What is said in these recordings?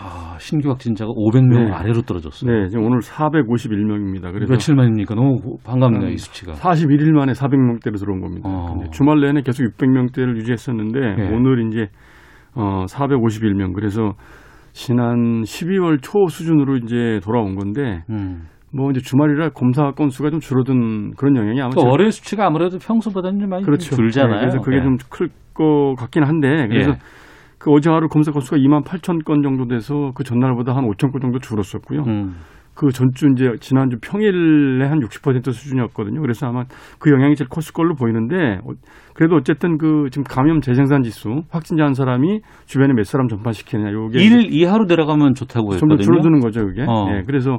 아, 신규 확진자가 500명 네. 아래로 떨어졌어요. 네, 지금 오늘 451명입니다. 그래서 며칠 만입니까? 너무 반갑네요, 이 수치가. 41일 만에 400명대로 들어온 겁니다. 어. 주말 내내 계속 600명대를 유지했었는데 네. 오늘 이제 어 451명. 그래서 지난 12월 초 수준으로 이제 돌아온 건데 음. 뭐 이제 주말이라 검사 건수가 좀 줄어든 그런 영향이 아마 그 제가- 월요일 수치가 아무래도 평소보다는 좀 많이 그렇죠. 줄잖아요. 네, 그래서 그게 네. 좀클 것 같긴 한데 그래서 예. 그 어제 하루 검사 건수가 2만 8천 건 정도 돼서 그 전날보다 한 5천 건 정도 줄었었고요. 음. 그 전주 이제 지난주 평일에 한 60% 수준이었거든요. 그래서 아마 그 영향이 제일 컸을 걸로 보이는데 어, 그래도 어쨌든 그 지금 감염 재생산 지수 확진자 한 사람이 주변에 몇 사람 전파시키느냐 요게 일 이하로 내려가면 좋다고 했거든요. 줄어드는 거죠, 그게. 어. 예, 그래서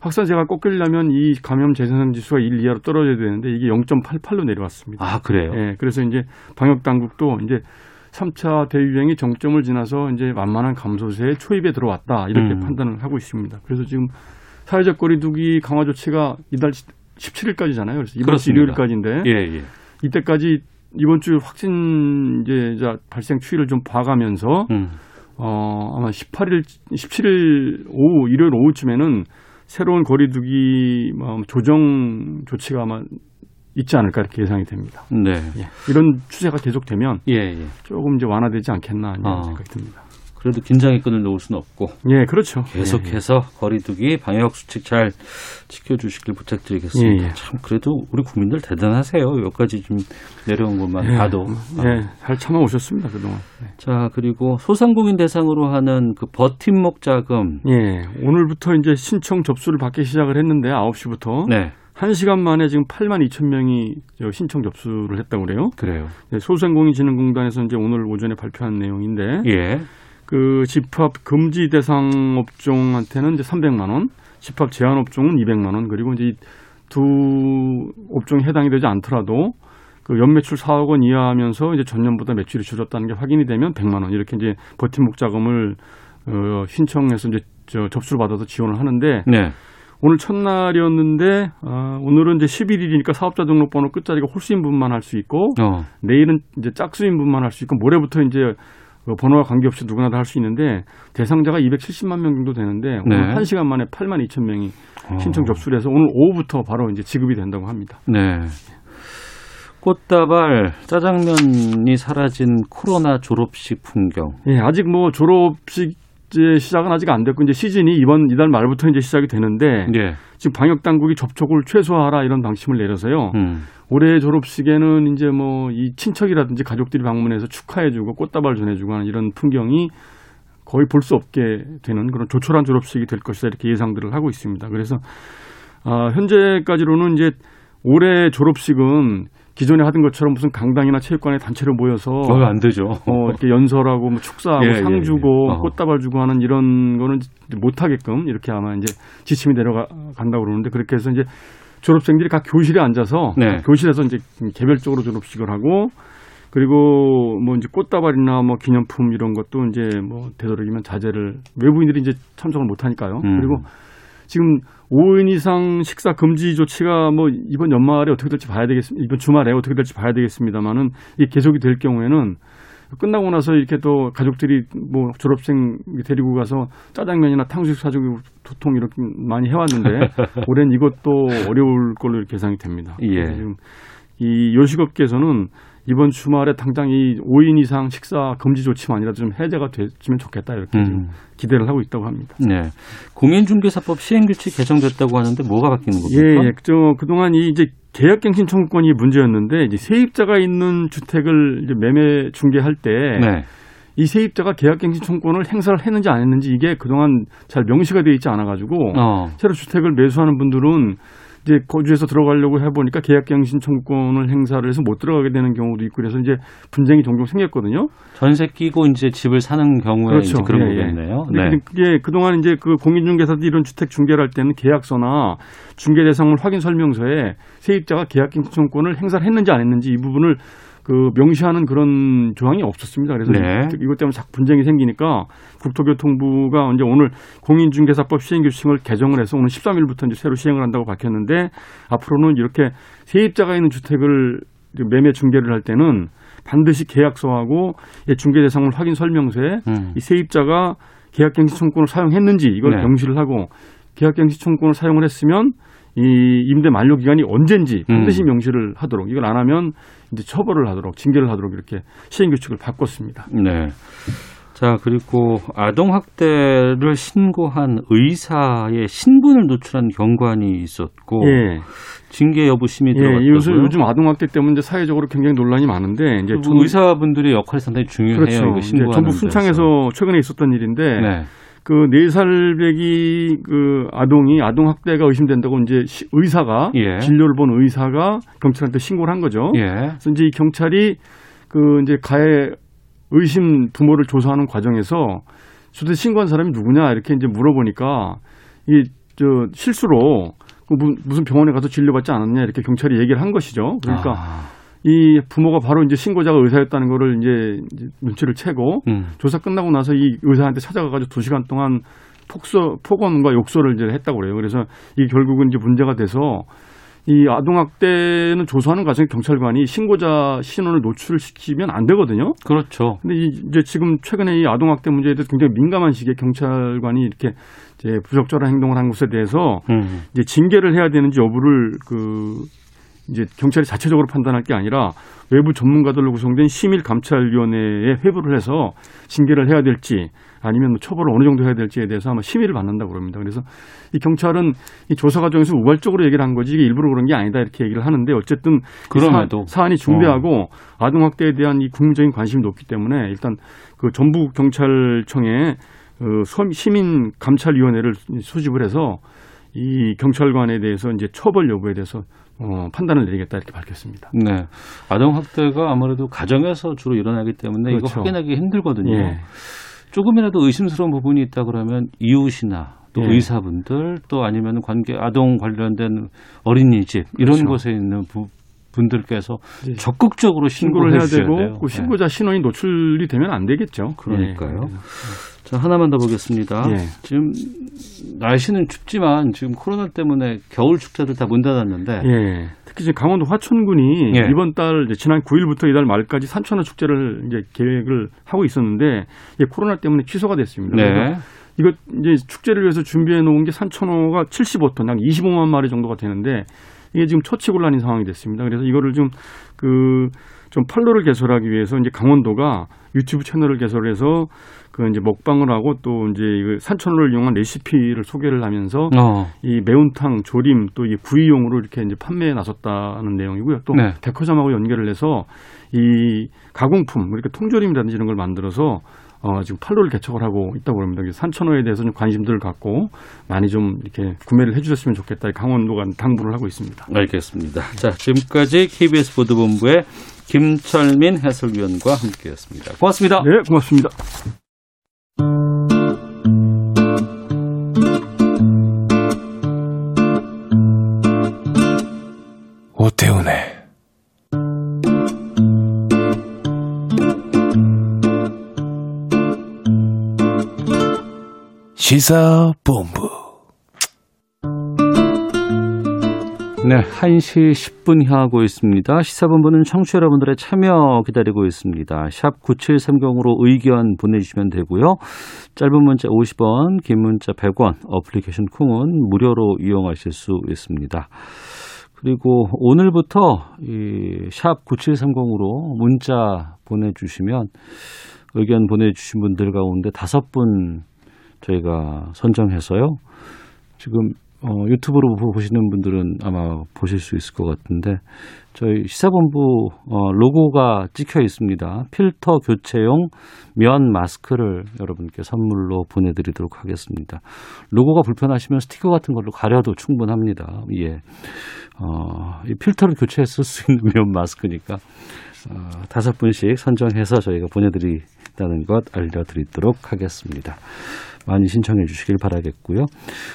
확산세가 꺾이려면 이 감염 재생산 지수가 1 이하로 떨어져야 되는데 이게 0.88로 내려왔습니다. 아 그래요. 예, 그래서 이제 방역 당국도 이제 3차 대유행이 정점을 지나서 이제 만만한 감소세에 초입에 들어왔다 이렇게 음. 판단을 하고 있습니다. 그래서 지금 사회적 거리두기 강화 조치가 이달 17일까지잖아요. 그래서 이번 주. 일요일까지인데 예 예. 이때까지 이번 주 확진자 발생 추이를 좀 봐가면서 음. 어 아마 18일 17일 오후 일요일 오후쯤에는 새로운 거리두기 뭐 조정 조치가 아마 있지 않을까 이렇게 예상이 됩니다. 네. 예. 이런 추세가 계속되면 예 예. 조금 이제 완화되지 않겠나 이런 아. 생각이 듭니다. 그래도 긴장의 끈을 놓을 수는 없고 예, 그렇죠. 계속해서 거리두기 방역 수칙 잘 지켜주시길 부탁드리겠습니다. 예, 예. 참 그래도 우리 국민들 대단하세요. 여기까지 좀 내려온 것만 예, 봐도. 예, 예, 잘 참아 오셨습니다 그동안. 자 그리고 소상공인 대상으로 하는 그 버팀목 자금. 예, 오늘부터 이제 신청 접수를 받기 시작을 했는데 9시부터 네. 한 시간 만에 지금 8만 2천 명이 저 신청 접수를 했다고 그래요. 그래요. 예, 소상공인진흥공단에서 이제 오늘 오전에 발표한 내용인데 예. 그 집합 금지 대상 업종한테는 이제 300만 원, 집합 제한 업종은 200만 원, 그리고 이제 이두 업종이 해당이 되지 않더라도 그 연매출 4억 원 이하하면서 이제 전년보다 매출이 줄었다는 게 확인이 되면 100만 원 이렇게 이제 버팀목 자금을 어, 신청해서 이제 저 접수를 받아서 지원을 하는데 네. 오늘 첫날이었는데 아, 오늘은 이제 11일이니까 사업자 등록번호 끝자리가 홀수인분만 할 수 있고 어. 내일은 이제 짝수인분만 할 수 있고 모레부터 이제 그 번호와 관계없이 누구나 다 할 수 있는데 대상자가 270만 명 정도 되는데 오늘 네. 한 시간 만에 8만 2천 명이 어. 신청 접수를 해서 오늘 오후부터 바로 이제 지급이 된다고 합니다. 네. 꽃다발 짜장면이 사라진 코로나 졸업식 풍경. 예, 아직 뭐 졸업식 이제 시작은 아직 안 됐고 이제 시즌이 이번 이달 말부터 이제 시작이 되는데 예. 지금 방역 당국이 접촉을 최소화하라 이런 방침을 내려서요. 음. 올해 졸업식에는 이제 뭐 이 친척이라든지 가족들이 방문해서 축하해주고 꽃다발 전해주고 하는 이런 풍경이 거의 볼 수 없게 되는 그런 조촐한 졸업식이 될 것이다 이렇게 예상들을 하고 있습니다. 그래서 아, 현재까지로는 이제 올해 졸업식은 기존에 하던 것처럼 무슨 강당이나 체육관에 단체로 모여서 어, 안 되죠. 어, 이렇게 연설하고 뭐 축사하고 예, 상 예, 주고 예. 어. 꽃다발 주고 하는 이런 거는 못 하게끔 이렇게 아마 이제 지침이 내려간다고 그러는데 그렇게 해서 이제 졸업생들이 각 교실에 앉아서 네. 교실에서 이제 개별적으로 졸업식을 하고 그리고 뭐 이제 꽃다발이나 뭐 기념품 이런 것도 이제 뭐 되도록이면 자제를 외부인들이 이제 참석을 못 하니까요. 음. 그리고 지금 5인 이상 식사 금지 조치가 뭐 이번 연말에 어떻게 될지 봐야 되겠습니다. 이번 주말에 어떻게 될지 봐야 되겠습니다만은 이게 계속이 될 경우에는 끝나고 나서 이렇게 또 가족들이 뭐 졸업생 데리고 가서 짜장면이나 탕수육 사주고 도통 이렇게 많이 해왔는데 올해는 이것도 어려울 걸로 이렇게 예상이 됩니다. 예. 지금 이 요식업계에서는 이번 주말에 당장 이 5인 이상 식사 금지 조치만이라도 좀 해제가 됐으면 좋겠다 이렇게 지금 음. 기대를 하고 있다고 합니다. 네. 공인중개사법 시행규칙 개정됐다고 하는데 뭐가 바뀌는 겁니까? 예, 예. 저 그동안 이 이제 계약갱신 청구권이 문제였는데 이제 세입자가 있는 주택을 이제 매매 중개할 때 네. 이 세입자가 계약갱신 청구권을 행사를 했는지 안 했는지 이게 그동안 잘 명시가 되어 있지 않아 가지고 어. 새로 주택을 매수하는 분들은 이제 거주해서 들어가려고 해보니까 계약갱신 청구권을 행사를 해서 못 들어가게 되는 경우도 있고 그래서 이제 분쟁이 종종 생겼거든요. 전세 끼고 이제 집을 사는 경우에 이제 그런 예, 예. 거겠네요. 근데 네. 그게 그동안 이제 그 공인중개사들이 이런 주택 중개를 할 때는 계약서나 중개 대상물 확인 설명서에 세입자가 계약갱신 청구권을 행사를 했는지 안 했는지 이 부분을 그 명시하는 그런 조항이 없었습니다. 그래서 네. 이- 이것 때문에 자꾸 분쟁이 생기니까 국토교통부가 이제 오늘 공인중개사법 시행규칙을 개정을 해서 오늘 13일부터 이제 새로 시행을 한다고 밝혔는데 앞으로는 이렇게 세입자가 있는 주택을 매매 중개를 할 때는 반드시 계약서하고 이 중개 대상물 확인 설명서에 음. 이 세입자가 계약갱신 청구권을 사용했는지 이걸 네. 명시를 하고 계약갱신 청구권을 사용을 했으면 이 임대 만료 기간이 언젠지 반드시 음. 명시를 하도록 이걸 안 하면 이제 처벌을 하도록 징계를 하도록 이렇게 시행 규칙을 바꿨습니다. 네. 자, 그리고 아동 학대를 신고한 의사의 신분을 노출한 경관이 있었고 예, 징계 여부 심의 예, 들어갔다고요. 요즘 요즘 아동 학대 때문에 이제 사회적으로 굉장히 논란이 많은데 이제 그 전- 의사분들의 역할이 상당히 중요해요. 그렇죠. 이거 신고하는 전북. 순창에서 최근에 있었던 일인데 네. 그네 살배기 그 아동이 아동 학대가 의심된다고 이제 시- 의사가 예. 진료를 본 의사가 경찰한테 신고를 한 거죠. 예. 그래서 이제 이 경찰이 그 이제 가해 의심 부모를 조사하는 과정에서 주대 신고한 사람이 누구냐 이렇게 이제 물어보니까 이 저 실수로 그 무- 무슨 병원에 가서 진료받지 않았냐 이렇게 경찰이 얘기를 한 것이죠. 그러니까 아, 이 부모가 바로 이제 신고자가 의사였다는 거를 이제 눈치를 채고 음. 조사 끝나고 나서 이 의사한테 찾아가가지고 두 시간 동안 폭소, 폭언과 욕설을 이제 했다고 그래요. 그래서 이 결국은 이제 문제가 돼서 이 아동학대는 조사하는 과정에 경찰관이 신고자 신원을 노출시키면 안 되거든요. 그렇죠. 근데 이- 이제 지금 최근에 이 아동학대 문제에 대해서 굉장히 민감한 시기에 경찰관이 이렇게 이제 부적절한 행동을 한 것에 대해서 음. 이제 징계를 해야 되는지 여부를 그 이제 경찰이 자체적으로 판단할 게 아니라 외부 전문가들로 구성된 심일 감찰위원회에 회부를 해서 징계를 해야 될지 아니면 뭐 처벌을 어느 정도 해야 될지에 대해서 아마 심의를 받는다고 그럽니다. 그래서 이 경찰은 이 조사 과정에서 우발적으로 얘기를 한 거지 이게 일부러 그런 게 아니다 이렇게 얘기를 하는데 어쨌든 이 그럼에도. 사, 안이 중대하고 아동 학대에 대한 이 국민적인 관심이 높기 때문에 일단 그 전북 경찰청에 그 서- 시민 감찰위원회를 소집을 해서 이 경찰관에 대해서 이제 처벌 여부에 대해서 어, 판단을 내리겠다 이렇게 밝혔습니다. 네. 아동 학대가 아무래도 가정에서 주로 일어나기 때문에 이거 그렇죠. 확인하기 힘들거든요. 예. 조금이라도 의심스러운 부분이 있다 그러면 이웃이나 또 예. 의사분들 또 아니면 관계 아동 관련된 어린이집 이런 그렇죠. 곳에 있는 부, 분들께서 네. 적극적으로 신고를 신고를 해야 되고. 그 신고자 신원이 노출이 되면 안 되겠죠. 그러니까요. 예. 네. 자 하나만 더 보겠습니다. 예. 지금 날씨는 춥지만 지금 코로나 때문에 겨울 축제들 다 문 닫았는데 예. 특히 지금 강원도 화천군이 예. 이번 달 지난 9일부터 이달 말까지 산천어 축제를 이제 계획을 하고 있었는데 이게 코로나 때문에 취소가 됐습니다. 네. 이거 이제 축제를 위해서 준비해 놓은 게 산천어가 75톤, 약 25만 마리 정도가 되는데 이게 지금 처치곤란인 상황이 됐습니다. 그래서 이거를 좀 그 좀 판로를 개설하기 위해서 이제 강원도가 유튜브 채널을 개설해서 그 이제 먹방을 하고 또 이제 이 산천어를 이용한 레시피를 소개를 하면서 어. 이 매운탕, 조림 또 이 구이용으로 이렇게 이제 판매에 나섰다는 내용이고요. 또 네. 백화점하고 연결을 해서 이 가공품, 그러니까 통조림이라든지 이런 걸 만들어서 어, 지금 판로를 개척을 하고 있다고 합니다. 산천어에 대해서 좀 관심들을 갖고 많이 좀 이렇게 구매를 해주셨으면 좋겠다. 강원도가 당부를 하고 있습니다. 알겠습니다. 자 지금까지 KBS 보도본부의 김철민 해설위원과 함께했습니다. 고맙습니다. 네, 고맙습니다. 시사본부 네, 1시 10분 향하고 있습니다. 시사본부는 청취자 여러분들의 참여 기다리고 있습니다. 샵 9730으로 의견 보내주시면 되고요. 짧은 문자 50원, 긴 문자 100원, 어플리케이션 콩은 무료로 이용하실 수 있습니다. 그리고 오늘부터 이 샵 9730으로 문자 보내주시면 의견 보내주신 분들 가운데 다섯 분 저희가 선정해서요. 지금 어, 유튜브로 보시는 분들은 아마 보실 수 있을 것 같은데 저희 시사본부 어, 로고가 찍혀 있습니다. 필터 교체용 면 마스크를 여러분께 선물로 보내드리도록 하겠습니다. 로고가 불편하시면 스티커 같은 걸로 가려도 충분합니다. 예. 어, 이 필터를 교체했을 수 있는 면 마스크니까 어, 다섯 분씩 선정해서 저희가 보내드리다는 것 알려드리도록 하겠습니다. 많이 신청해 주시길 바라겠고요.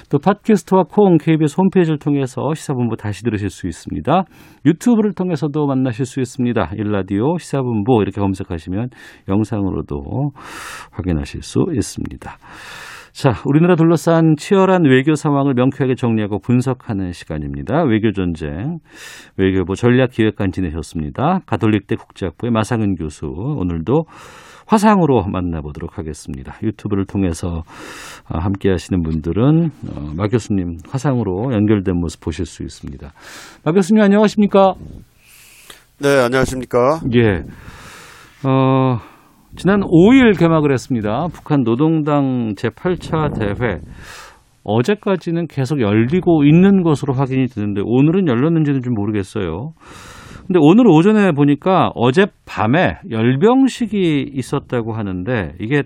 또 팟캐스트와 콩 KBS 홈페이지를 통해서 시사본부 다시 들으실 수 있습니다. 유튜브를 통해서도 만나실 수 있습니다. 일라디오 시사본부 이렇게 검색하시면 영상으로도 확인하실 수 있습니다. 자, 우리나라 둘러싼 치열한 외교 상황을 명쾌하게 정리하고 분석하는 시간입니다. 외교 전쟁, 외교부 전략기획관 지내셨습니다. 가톨릭대 국제학부의 마상은 교수, 오늘도 화상으로 만나보도록 하겠습니다. 유튜브를 통해서 아, 함께 하시는 분들은 어, 마 교수님 화상으로 연결된 모습 보실 수 있습니다. 마 교수님 안녕하십니까? 네, 안녕하십니까? 예. 어, 지난 5일 개막을 했습니다. 북한 노동당 제8차 대회. 어제까지는 계속 열리고 있는 것으로 확인이 되는데 오늘은 열렸는지는 좀 모르겠어요. 근데 오늘 오전에 보니까 어젯밤에 열병식이 있었다고 하는데 이게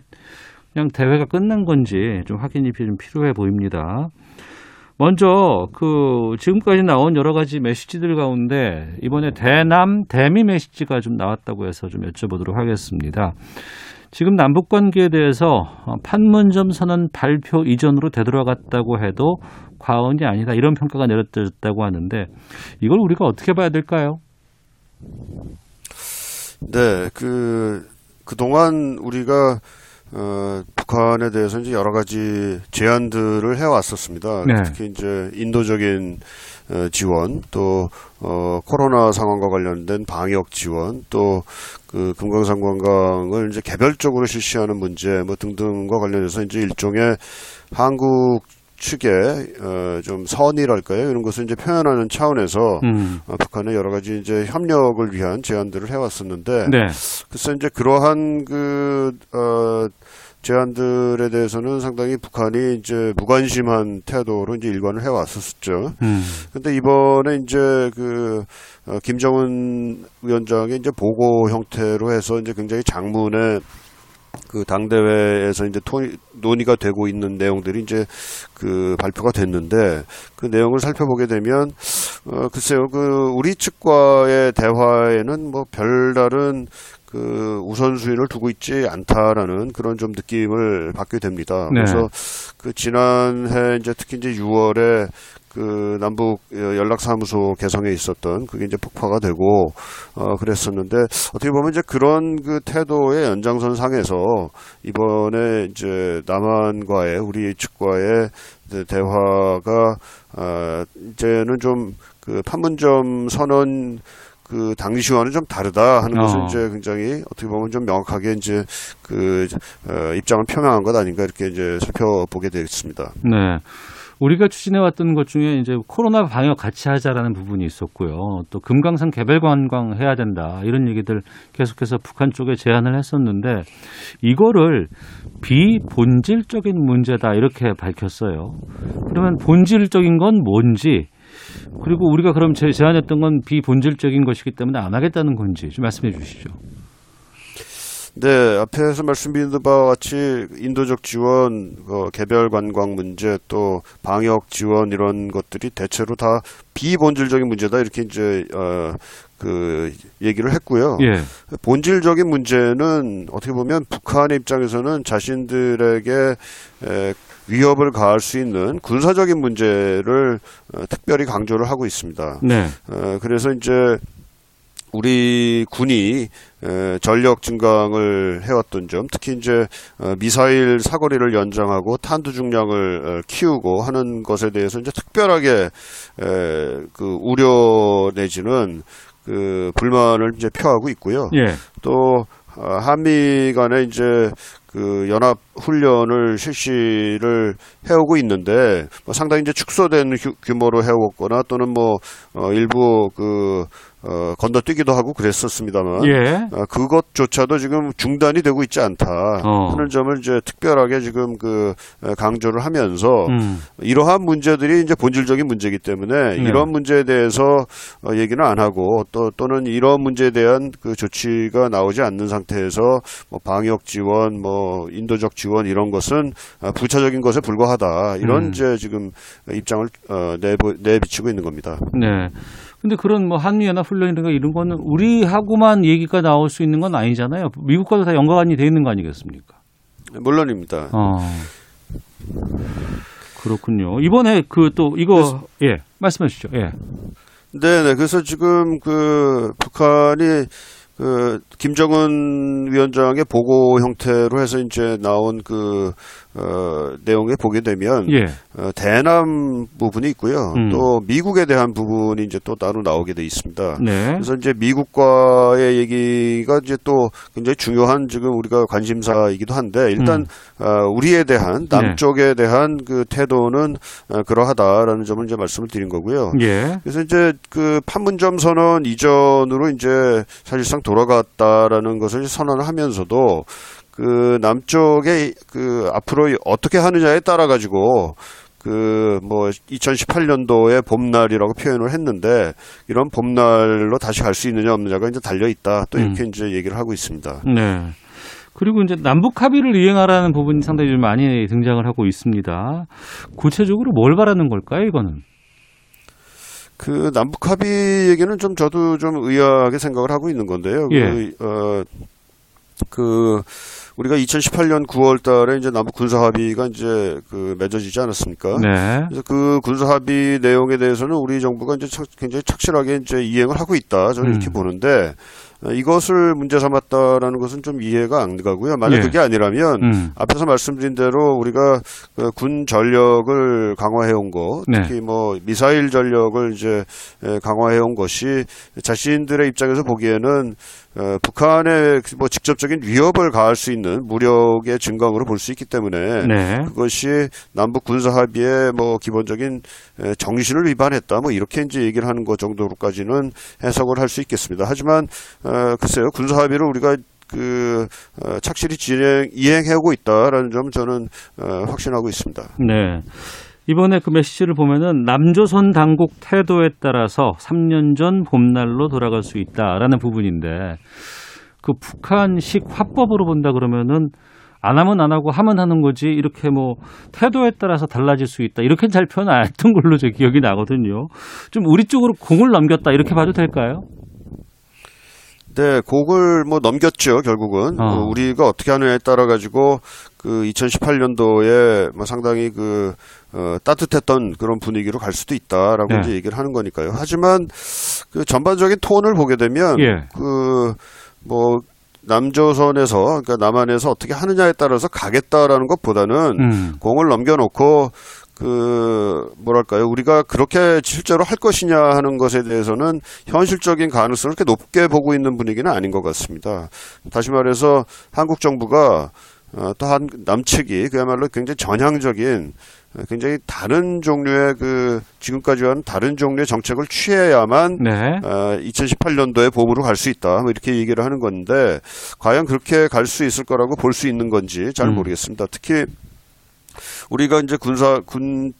그냥 대회가 끝난 건지 좀 확인이 좀 필요해 보입니다. 먼저 그 지금까지 나온 여러 가지 메시지들 가운데 이번에 대남 대미 메시지가 좀 나왔다고 해서 좀 여쭤보도록 하겠습니다. 지금 남북 관계에 대해서 판문점 선언 발표 이전으로 되돌아갔다고 해도 과언이 아니다 이런 평가가 내려졌다고 하는데 이걸 우리가 어떻게 봐야 될까요? 네, 그 그동안 우리가 어, 북한에 대해서 이제 여러 가지 제안들을 해왔었습니다. 네. 특히 이제 인도적인 어, 지원, 또 어, 코로나 상황과 관련된 방역 지원, 또 그 금강산 관광을 이제 개별적으로 실시하는 문제, 뭐 등등과 관련해서 이제 일종의 한국 측의 어, 좀 선의랄까요 이런 것을 이제 표현하는 차원에서 음. 어, 북한의 여러 가지 이제 협력을 위한 제안들을 해왔었는데 네. 글쎄 이제 그러한 그 어, 제안들에 대해서는 상당히 북한이 이제 무관심한 태도로 이제 일관을 해왔었죠. 음. 근데 이번에 이제 그 어, 김정은 위원장의 이제 보고 형태로 해서 이제 굉장히 장문의 그 당대회에서 이제 토, 논의가 되고 있는 내용들이 이제 그 발표가 됐는데 그 내용을 살펴보게 되면 어 글쎄요 그 우리 측과의 대화에는 뭐 별다른 그 우선순위를 두고 있지 않다라는 그런 좀 느낌을 받게 됩니다. 네. 그래서 그 지난해 이제 특히 이제 6월에 그 남북 연락사무소 개성에 있었던 그게 이제 폭파가 되고 어 그랬었는데 어떻게 보면 이제 그런 그 태도의 연장선 상에서 이번에 이제 남한과의 우리 측과의 대화가 아 이제는 좀 그 판문점 선언 그 당시와는 좀 다르다 하는 것을 어. 이제 굉장히 어떻게 보면 좀 명확하게 이제 그 어, 입장을 표명한 것 아닌가 이렇게 이제 살펴보게 되겠습니다. 네. 우리가 추진해왔던 것 중에 이제 코로나 방역 같이 하자라는 부분이 있었고요. 또 금강산 개별 관광 해야 된다. 이런 얘기들 계속해서 북한 쪽에 제안을 했었는데 이거를 비본질적인 문제다. 이렇게 밝혔어요. 그러면 본질적인 건 뭔지 그리고 우리가 그럼 제- 제안했던 건 비본질적인 것이기 때문에 안 하겠다는 건지 좀 말씀해 주시죠. 네, 앞에서 말씀드린 바와 같이 인도적 지원, 어, 개별 관광 문제, 또 방역 지원 이런 것들이 대체로 다 비본질적인 문제다 이렇게 이제 어, 그 얘기를 했고요. 예. 본질적인 문제는 어떻게 보면 북한의 입장에서는 자신들에게 에, 위협을 가할 수 있는 군사적인 문제를 어, 특별히 강조를 하고 있습니다. 네. 어, 그래서 이제 우리 군이 에, 전력 증강을 해왔던 점, 특히 이제 어, 미사일 사거리를 연장하고 탄두 중량을 어, 키우고 하는 것에 대해서 이제 특별하게 에, 그 우려 내지는 그 불만을 이제 표하고 있고요. 예. 또 어, 한미 간에 이제 그그 연합 훈련을 실시를 해오고 있는데 뭐 상당히 이제 축소된 휴- 규모로 해오거나 또는 뭐 어, 일부 그 어, 건너뛰기도 하고 그랬었습니다만 예. 아, 그것조차도 지금 중단이 되고 있지 않다 어. 하는 점을 이제 특별하게 지금 그 에, 강조를 하면서 음. 이러한 문제들이 이제 본질적인 문제이기 때문에 네. 이런 문제에 대해서 어, 얘기는 안 하고 또 또는 이런 문제에 대한 그 조치가 나오지 않는 상태에서 뭐 방역 지원, 뭐 인도적 지원 이런 것은 아, 부차적인 것에 불과하다 이런 음. 이제 지금 입장을 어, 내보, 내비치고 있는 겁니다. 네. 근데 그런 뭐 한미연합 훈련이라든가 이런 거는 우리하고만 얘기가 나올 수 있는 건 아니잖아요. 미국과도 다 연관이 돼 있는 거 아니겠습니까? 물론입니다. 어. 그렇군요. 이번에 그 또 이거 예 말씀해 주시죠. 예. 네 네. 그래서 지금 그 북한이 그 김정은 위원장의 보고 형태로 해서 이제 나온 그 어, 내용에 보게 되면 예. 어, 대남 부분이 있고요. 음. 또 미국에 대한 부분이 이제 또 따로 나오게 돼 있습니다. 네. 그래서 이제 미국과의 얘기가 이제 또 굉장히 중요한 지금 우리가 관심사이기도 한데 일단 음. 어, 우리에 대한 네. 남쪽에 대한 그 태도는 어, 그러하다라는 점을 이제 말씀을 드린 거고요. 예. 그래서 이제 그 판문점 선언 이전으로 이제 사실상 돌아갔다라는 것을 선언을 하면서도 그 남쪽에 그 앞으로 어떻게 하느냐에 따라 가지고 그 뭐 2018년도의 봄날이라고 표현을 했는데 이런 봄날로 다시 갈 수 있느냐 없느냐가 이제 달려 있다. 또 이렇게 이제 얘기를 하고 있습니다. 네. 그리고 이제 남북 합의를 이행하라는 부분이 상당히 좀 많이 등장을 하고 있습니다. 구체적으로 뭘 바라는 걸까요, 이거는? 그 남북 합의 얘기는 좀 저도 좀 의아하게 생각을 하고 있는 건데요. 예. 그, 어, 그 우리가 2018년 9월 달에 이제 남북 군사 합의가 이제 그 맺어지지 않았습니까? 네. 그래서 그 군사 합의 내용에 대해서는 우리 정부가 이제 착- 굉장히 착실하게 이제 이행을 하고 있다. 저는 이렇게 음. 보는데 어, 이것을 문제 삼았다라는 것은 좀 이해가 안 가고요. 만약 예. 그게 아니라면 음. 앞에서 말씀드린 대로 우리가 그군 전력을 강화해 온 거, 네. 특히 뭐 미사일 전력을 이제 에, 강화해 온 것이 자신들의 입장에서 보기에는 어, 북한에 뭐 직접적인 위협을 가할 수 있는 무력의 증강으로 볼 수 있기 때문에 네. 그것이 남북 군사 합의의 뭐 기본적인 에, 정신을 위반했다 뭐 이렇게 이제 얘기를 하는 것 정도로까지는 해석을 할 수 있겠습니다. 하지만 어, 글쎄요 군사 합의를 우리가 그 어, 착실히 진행 이행해오고 있다라는 점 저는 어, 확신하고 있습니다. 네. 이번에 그 메시지를 보면은 남조선 당국 태도에 따라서 3년 전 봄날로 돌아갈 수 있다라는 부분인데 그 북한식 화법으로 본다 그러면은 안 하면 안 하고 하면 하는 거지 이렇게 뭐 태도에 따라서 달라질 수 있다 이렇게 잘 표현 안 했던 걸로 제 기억이 나거든요. 좀 우리 쪽으로 공을 넘겼다 이렇게 봐도 될까요? 네, 곡을 뭐 넘겼죠, 결국은. 어. 어, 우리가 어떻게 하느냐에 따라 가지고 그 2018년도에 뭐 상당히 그 어, 따뜻했던 그런 분위기로 갈 수도 있다라고 네. 이제 얘기를 하는 거니까요. 하지만 그 전반적인 톤을 보게 되면 예. 그뭐 남조선에서 그러니까 남한에서 어떻게 하느냐에 따라서 가겠다라는 것보다는 음. 공을 넘겨놓고 그 뭐랄까요 우리가 그렇게 실제로 할 것이냐 하는 것에 대해서는 현실적인 가능성을 그렇게 높게 보고 있는 분위기는 아닌 것 같습니다. 다시 말해서 한국 정부가 어, 또한 남측이 그야말로 굉장히 전향적인 어, 굉장히 다른 종류의 그 지금까지와는 다른 종류의 정책을 취해야만 네. 어, 2018년도에 봄으로 갈 수 있다. 뭐 이렇게 얘기를 하는 건데 과연 그렇게 갈 수 있을 거라고 볼 수 있는 건지 잘 음. 모르겠습니다. 특히 우리가 이제 군사 군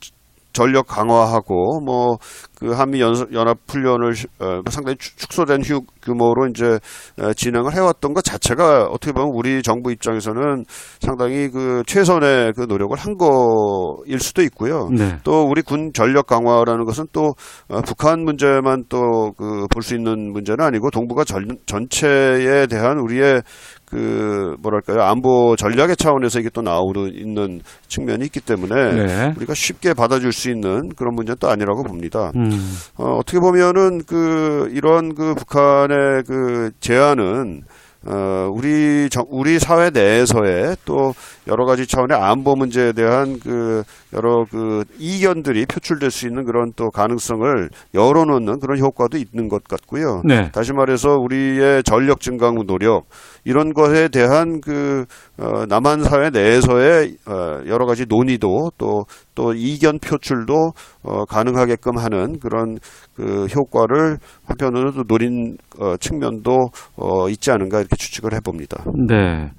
전력 강화하고 뭐 그 한미 연합 훈련을 시- 어, 상당히 축- 축소된 휴 규모로 이제 어, 진행을 해왔던 것 자체가 어떻게 보면 우리 정부 입장에서는 상당히 그 최선의 그 노력을 한 거일 수도 있고요. 네. 또 우리 군 전력 강화라는 것은 또 어, 북한 문제만 또 그 볼 수 있는 문제는 아니고 동북아 전, 전체에 대한 우리의 그 뭐랄까요 안보 전략의 차원에서 이게 또 나오는 있는 측면이 있기 때문에 네. 우리가 쉽게 받아줄 수 있는 그런 문제는 또 아니라고 봅니다. 음. 어, 어떻게 보면은 그 이런 그 북한의 그 제안은 어, 우리 정, 우리 사회 내에서의 또 여러 가지 차원의 안보 문제에 대한 그 여러 그 이견들이 표출될 수 있는 그런 또 가능성을 열어놓는 그런 효과도 있는 것 같고요. 네. 다시 말해서 우리의 전력 증강 노력 이런 것에 대한 그 어, 남한 사회 내에서의 어, 여러 가지 논의도 또또 이견 표출도 어, 가능하게끔 하는 그런 그 효과를 한편으로도 노린 어, 측면도 어, 있지 않은가 이렇게 추측을 해봅니다. 네.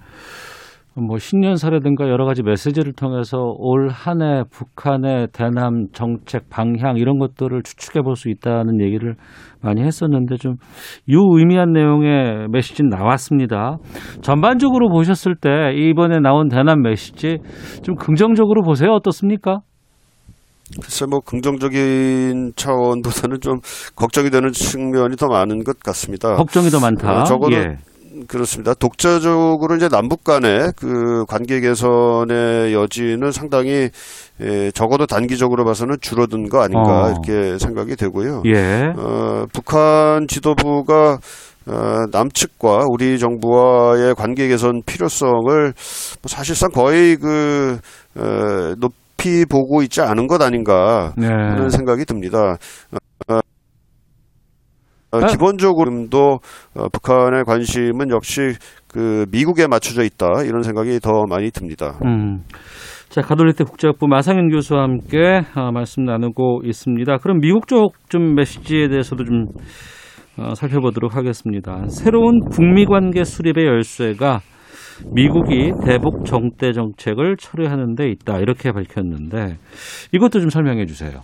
뭐 신년사라든가 여러 가지 메시지를 통해서 올 한 해 북한의 대남 정책 방향 이런 것들을 추측해 볼 수 있다는 얘기를 많이 했었는데 좀 유의미한 내용의 메시지는 나왔습니다. 전반적으로 보셨을 때 이번에 나온 대남 메시지 좀 긍정적으로 보세요. 어떻습니까? 글쎄 뭐 긍정적인 차원보다는 좀 걱정이 되는 측면이 더 많은 것 같습니다. 걱정이 더 많다. 어, 적어도 예. 그렇습니다. 독자적으로 이제 남북 간의 그 관계 개선의 여지는 상당히 에, 적어도 단기적으로 봐서는 줄어든 거 아닌가 어. 이렇게 생각이 되고요. 예. 어, 북한 지도부가 어, 남측과 우리 정부와의 관계 개선 필요성을 뭐 사실상 거의 그 어, 높이 보고 있지 않은 것 아닌가 네. 하는 생각이 듭니다. 어, 어, 아. 기본적으로도 어, 북한의 관심은 역시 그 미국에 맞춰져 있다 이런 생각이 더 많이 듭니다. 음. 자, 가톨릭대 국제학부 마상현 교수와 함께 어, 말씀 나누고 있습니다. 그럼 미국 쪽 좀 메시지에 대해서도 좀 어, 살펴보도록 하겠습니다. 새로운 북미 관계 수립의 열쇠가 미국이 대북 정대 정책을 철회하는 데 있다. 이렇게 밝혔는데 이것도 좀 설명해 주세요.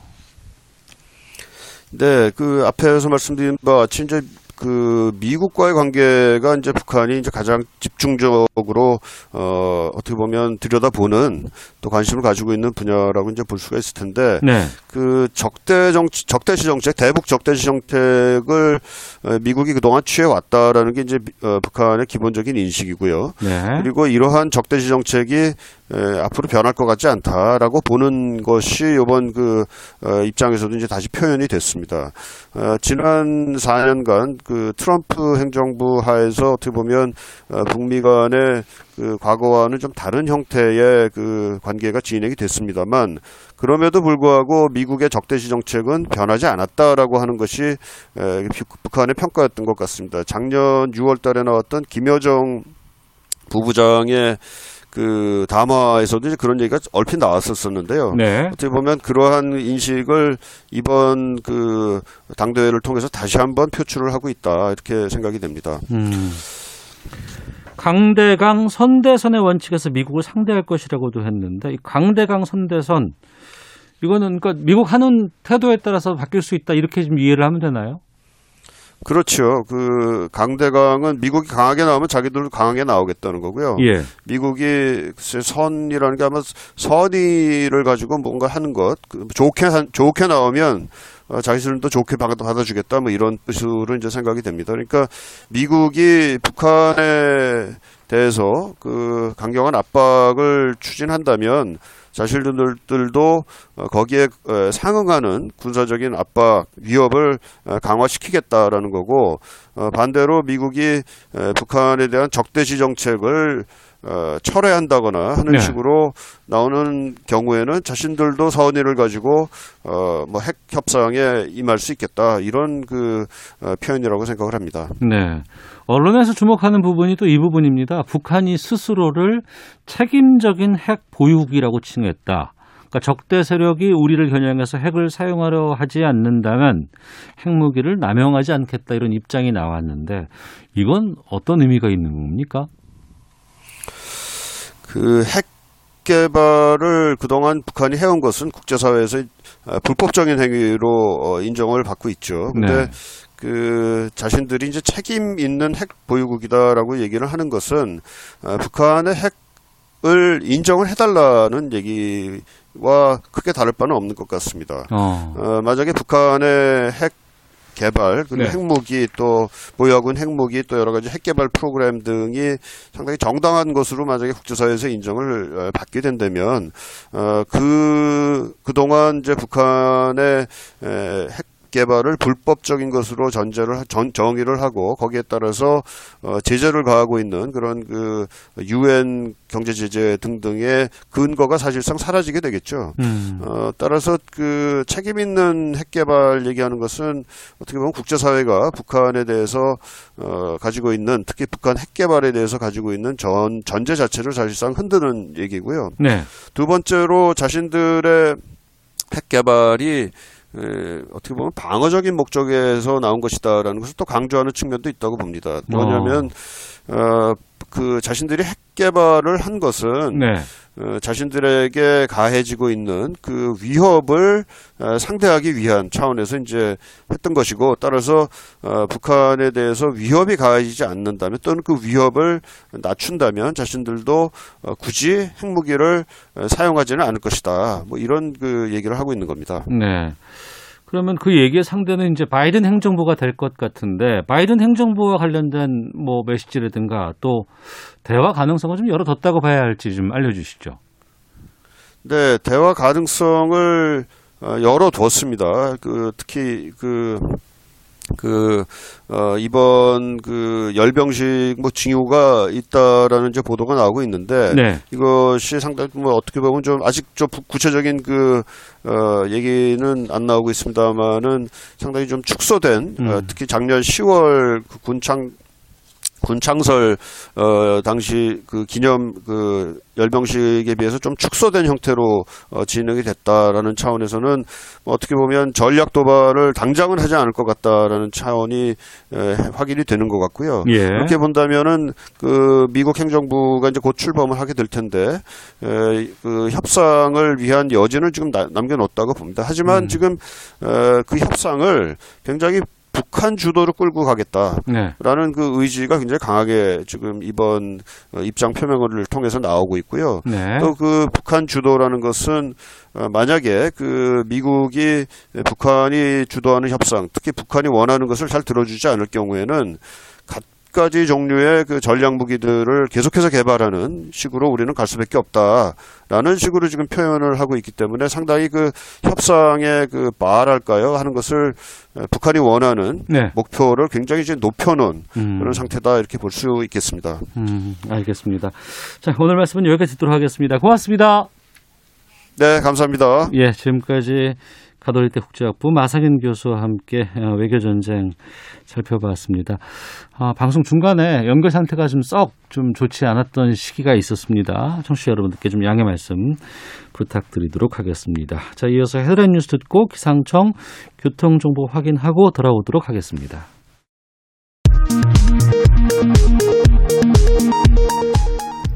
네, 그 앞에서 말씀드린 바와 같이 이제 그 미국과의 관계가 이제 북한이 이제 가장 집중적으로 어 어떻게 보면 들여다보는 또 관심을 가지고 있는 분야라고 이제 볼 수가 있을 텐데 네. 그 적대 정 적대시 정책 대북 적대시 정책을 어, 미국이 그동안 취해 왔다라는 게 이제 미- 어, 북한의 기본적인 인식이고요. 네. 그리고 이러한 적대시 정책이 에, 앞으로 변할 것 같지 않다라고 보는 것이 이번 그 어, 입장에서도 이제 다시 표현이 됐습니다. 어, 지난 4년간 그 트럼프 행정부 하에서 어떻게 보면 어, 북미 간의 그 과거와는 좀 다른 형태의 그 관계가 진행이 됐습니다만 그럼에도 불구하고 미국의 적대시 정책은 변하지 않았다라고 하는 것이 북한의 평가였던 것 같습니다. 작년 6월달에 나왔던 김여정 부부장의 그 담화에서도 이제 그런 얘기가 얼핏 나왔었었는데요. 네. 어떻게 보면 그러한 인식을 이번 그 당대회를 통해서 다시 한번 표출을 하고 있다 이렇게 생각이 됩니다. 음. 강대강 선대선의 원칙에서 미국을 상대할 것이라고도 했는데 이 강대강 선대선 이거는 그러니까 미국 하는 태도에 따라서 바뀔 수 있다 이렇게 좀 이해를 하면 되나요? 그렇죠. 그 강대강은 미국이 강하게 나오면 자기들도 강하게 나오겠다는 거고요. 예. 미국이 선이라는 게 아마 선의를 가지고 뭔가 하는 것그 좋게 한- 좋게 나오면 어, 자기들도 좋게 받아- 받아주겠다 뭐 이런 뜻으로 이제 생각이 됩니다. 그러니까 미국이 북한에 대해서 그 강경한 압박을 추진한다면 자신들도 어, 거기에 어, 상응하는 군사적인 압박 위협을 어, 강화시키겠다라는 거고 어, 반대로 미국이 에, 북한에 대한 적대시 정책을 어, 철회한다거나 하는 네. 식으로 나오는 경우에는 자신들도 선의를 가지고 어, 뭐 핵 협상에 임할 수 있겠다 이런 그 어, 표현이라고 생각을 합니다. 네. 언론에서 주목하는 부분이 또 이 부분입니다. 북한이 스스로를 책임적인 핵 보유국이라고 칭했다. 그러니까 적대 세력이 우리를 겨냥해서 핵을 사용하려 하지 않는다면 핵무기를 남용하지 않겠다 이런 입장이 나왔는데 이건 어떤 의미가 있는 겁니까? 그 핵 개발을 그동안 북한이 해온 것은 국제사회에서 어, 불법적인 행위로 어, 인정을 받고 있죠. 근데 네. 그 자신들이 이제 책임 있는 핵 보유국이다라고 얘기를 하는 것은 어, 북한의 핵을 인정을 해달라는 얘기와 크게 다를 바는 없는 것 같습니다. 어. 어, 만약에 북한의 핵 개발 그리고 네. 핵무기 또 보유하고 있는 핵무기 또 여러 가지 핵 개발 프로그램 등이 상당히 정당한 것으로 만약에 국제사회에서 인정을 어, 받게 된다면 어그 그동안 이제 북한의 핵 개발을 불법적인 것으로 전제를 하- 전, 정의를 하고 거기에 따라서 어, 제재를 가하고 있는 그런 그 유엔 경제 제재 등등의 근거가 사실상 사라지게 되겠죠. 음. 어, 따라서 그 책임 있는 핵 개발 얘기하는 것은 어떻게 보면 국제 사회가 북한에 대해서 어, 가지고 있는 특히 북한 핵 개발에 대해서 가지고 있는 전 전제 자체를 사실상 흔드는 얘기고요. 네. 두 번째로 자신들의 핵 개발이 에, 어떻게 보면 방어적인 목적에서 나온 것이다라는 것을 또 강조하는 측면도 있다고 봅니다. 뭐냐면 어, 그 자신들이 핵 개발을 한 것은 네. 어, 자신들에게 가해지고 있는 그 위협을 어, 상대하기 위한 차원에서 이제 했던 것이고 따라서 어, 북한에 대해서 위협이 가해지지 않는다면 또는 그 위협을 낮춘다면 자신들도 어, 굳이 핵무기를 어, 사용하지는 않을 것이다. 뭐 이런 그 얘기를 하고 있는 겁니다. 네. 그러면 그 얘기의 상대는 이제 바이든 행정부가 될 것 같은데 바이든 행정부와 관련된 뭐 메시지라든가 또 대화 가능성을 좀 열어뒀다고 봐야 할지 좀 알려주시죠. 네, 대화 가능성을 어, 열어뒀습니다. 그 특히 그 그, 어, 이번 그 열병식 뭐 징후가 있다라는 이제 보도가 나오고 있는데 네. 이것이 상당히 뭐 어떻게 보면 좀 아직 좀 부- 구체적인 그, 어, 얘기는 안 나오고 있습니다만은 상당히 좀 축소된 어, 음. 특히 작년 10월 그 군창 군창설 어 당시 그 기념 그 열병식에 비해서 좀 축소된 형태로 어, 진행이 됐다라는 차원에서는 뭐 어떻게 보면 전략 도발을 당장은 하지 않을 것 같다라는 차원이 에, 확인이 되는 것 같고요. 예. 그렇게 본다면은 그 미국 행정부가 이제 곧 출범을 하게 될 텐데 에, 그 협상을 위한 여지는 지금 나- 남겨놓았다고 봅니다. 하지만 음. 지금 에, 그 협상을 굉장히 북한 주도로 끌고 가겠다. 네. 라는 그 의지가 굉장히 강하게 지금 이번 어, 입장 표명을 통해서 나오고 있고요. 네. 또그 북한 주도라는 것은 어, 만약에 그 미국이 북한이 주도하는 협상, 특히 북한이 원하는 것을 잘 들어주지 않을 경우에는 갖 가지 종류의 그 전략 무기들을 계속해서 개발하는 식으로 우리는 갈 수밖에 없다라는 식으로 지금 표현을 하고 있기 때문에 상당히 그 협상의 그 말할까요 하는 것을 어, 북한이 원하는 네. 목표를 굉장히 이제 높여놓은 음. 그런 상태다 이렇게 볼 수 있겠습니다. 음, 알겠습니다. 자, 오늘 말씀은 여기까지 듣도록 하겠습니다. 고맙습니다. 네, 감사합니다. 예, 지금까지 가톨릭대 국제학부 마상현 교수와 함께 어, 외교전쟁 살펴봤습니다. 아, 방송 중간에 연결 상태가 좀썩좀 좋지 않았던 시기가 있었습니다. 청취자 여러분들께 좀 양해 말씀 부탁드리도록 하겠습니다. 자, 이어서 헤드라인 뉴스 듣고 기상청 교통정보 확인하고 돌아오도록 하겠습니다.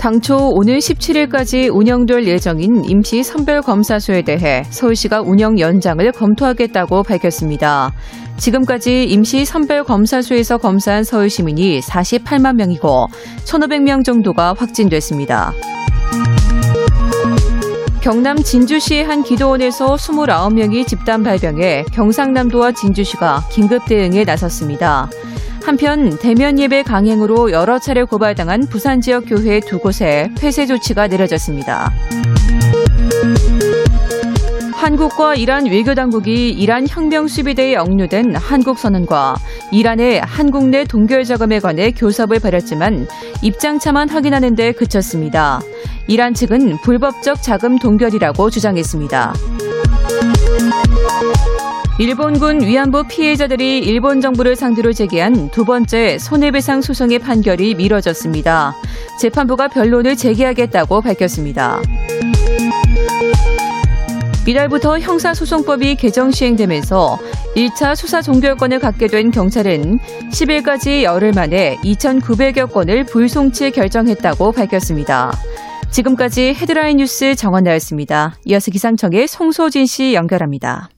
당초 오늘 17일까지 운영될 예정인 임시 선별검사소에 대해 서울시가 운영 연장을 검토하겠다고 밝혔습니다. 지금까지 임시 선별검사소에서 검사한 서울 시민이 48만 명이고 1,500명 정도가 확진됐습니다. 경남 진주시의 한 기도원에서 29명이 집단 발병해 경상남도와 진주시가 긴급 대응에 나섰습니다. 한편 대면 예배 강행으로 여러 차례 고발당한 부산 지역 교회 두 곳에 폐쇄 조치가 내려졌습니다. 한국과 이란 외교 당국이 이란 혁명 수비대에 억류된 한국 선원과 이란의 한국 내 동결 자금에 관해 교섭을 벌였지만 입장차만 확인하는 데 그쳤습니다. 이란 측은 불법적 자금 동결이라고 주장했습니다. 일본군 위안부 피해자들이 일본 정부를 상대로 제기한 두 번째 손해배상 소송의 판결이 미뤄졌습니다. 재판부가 변론을 제기하겠다고 밝혔습니다. 이달부터 형사소송법이 개정 시행되면서 1차 수사 종결권을 갖게 된 경찰은 10일까지 열흘 만에 2,900여 건을 불송치 결정했다고 밝혔습니다. 지금까지 헤드라인 뉴스 정원 나였습니다. 이어서 기상청의 송소진 씨 연결합니다.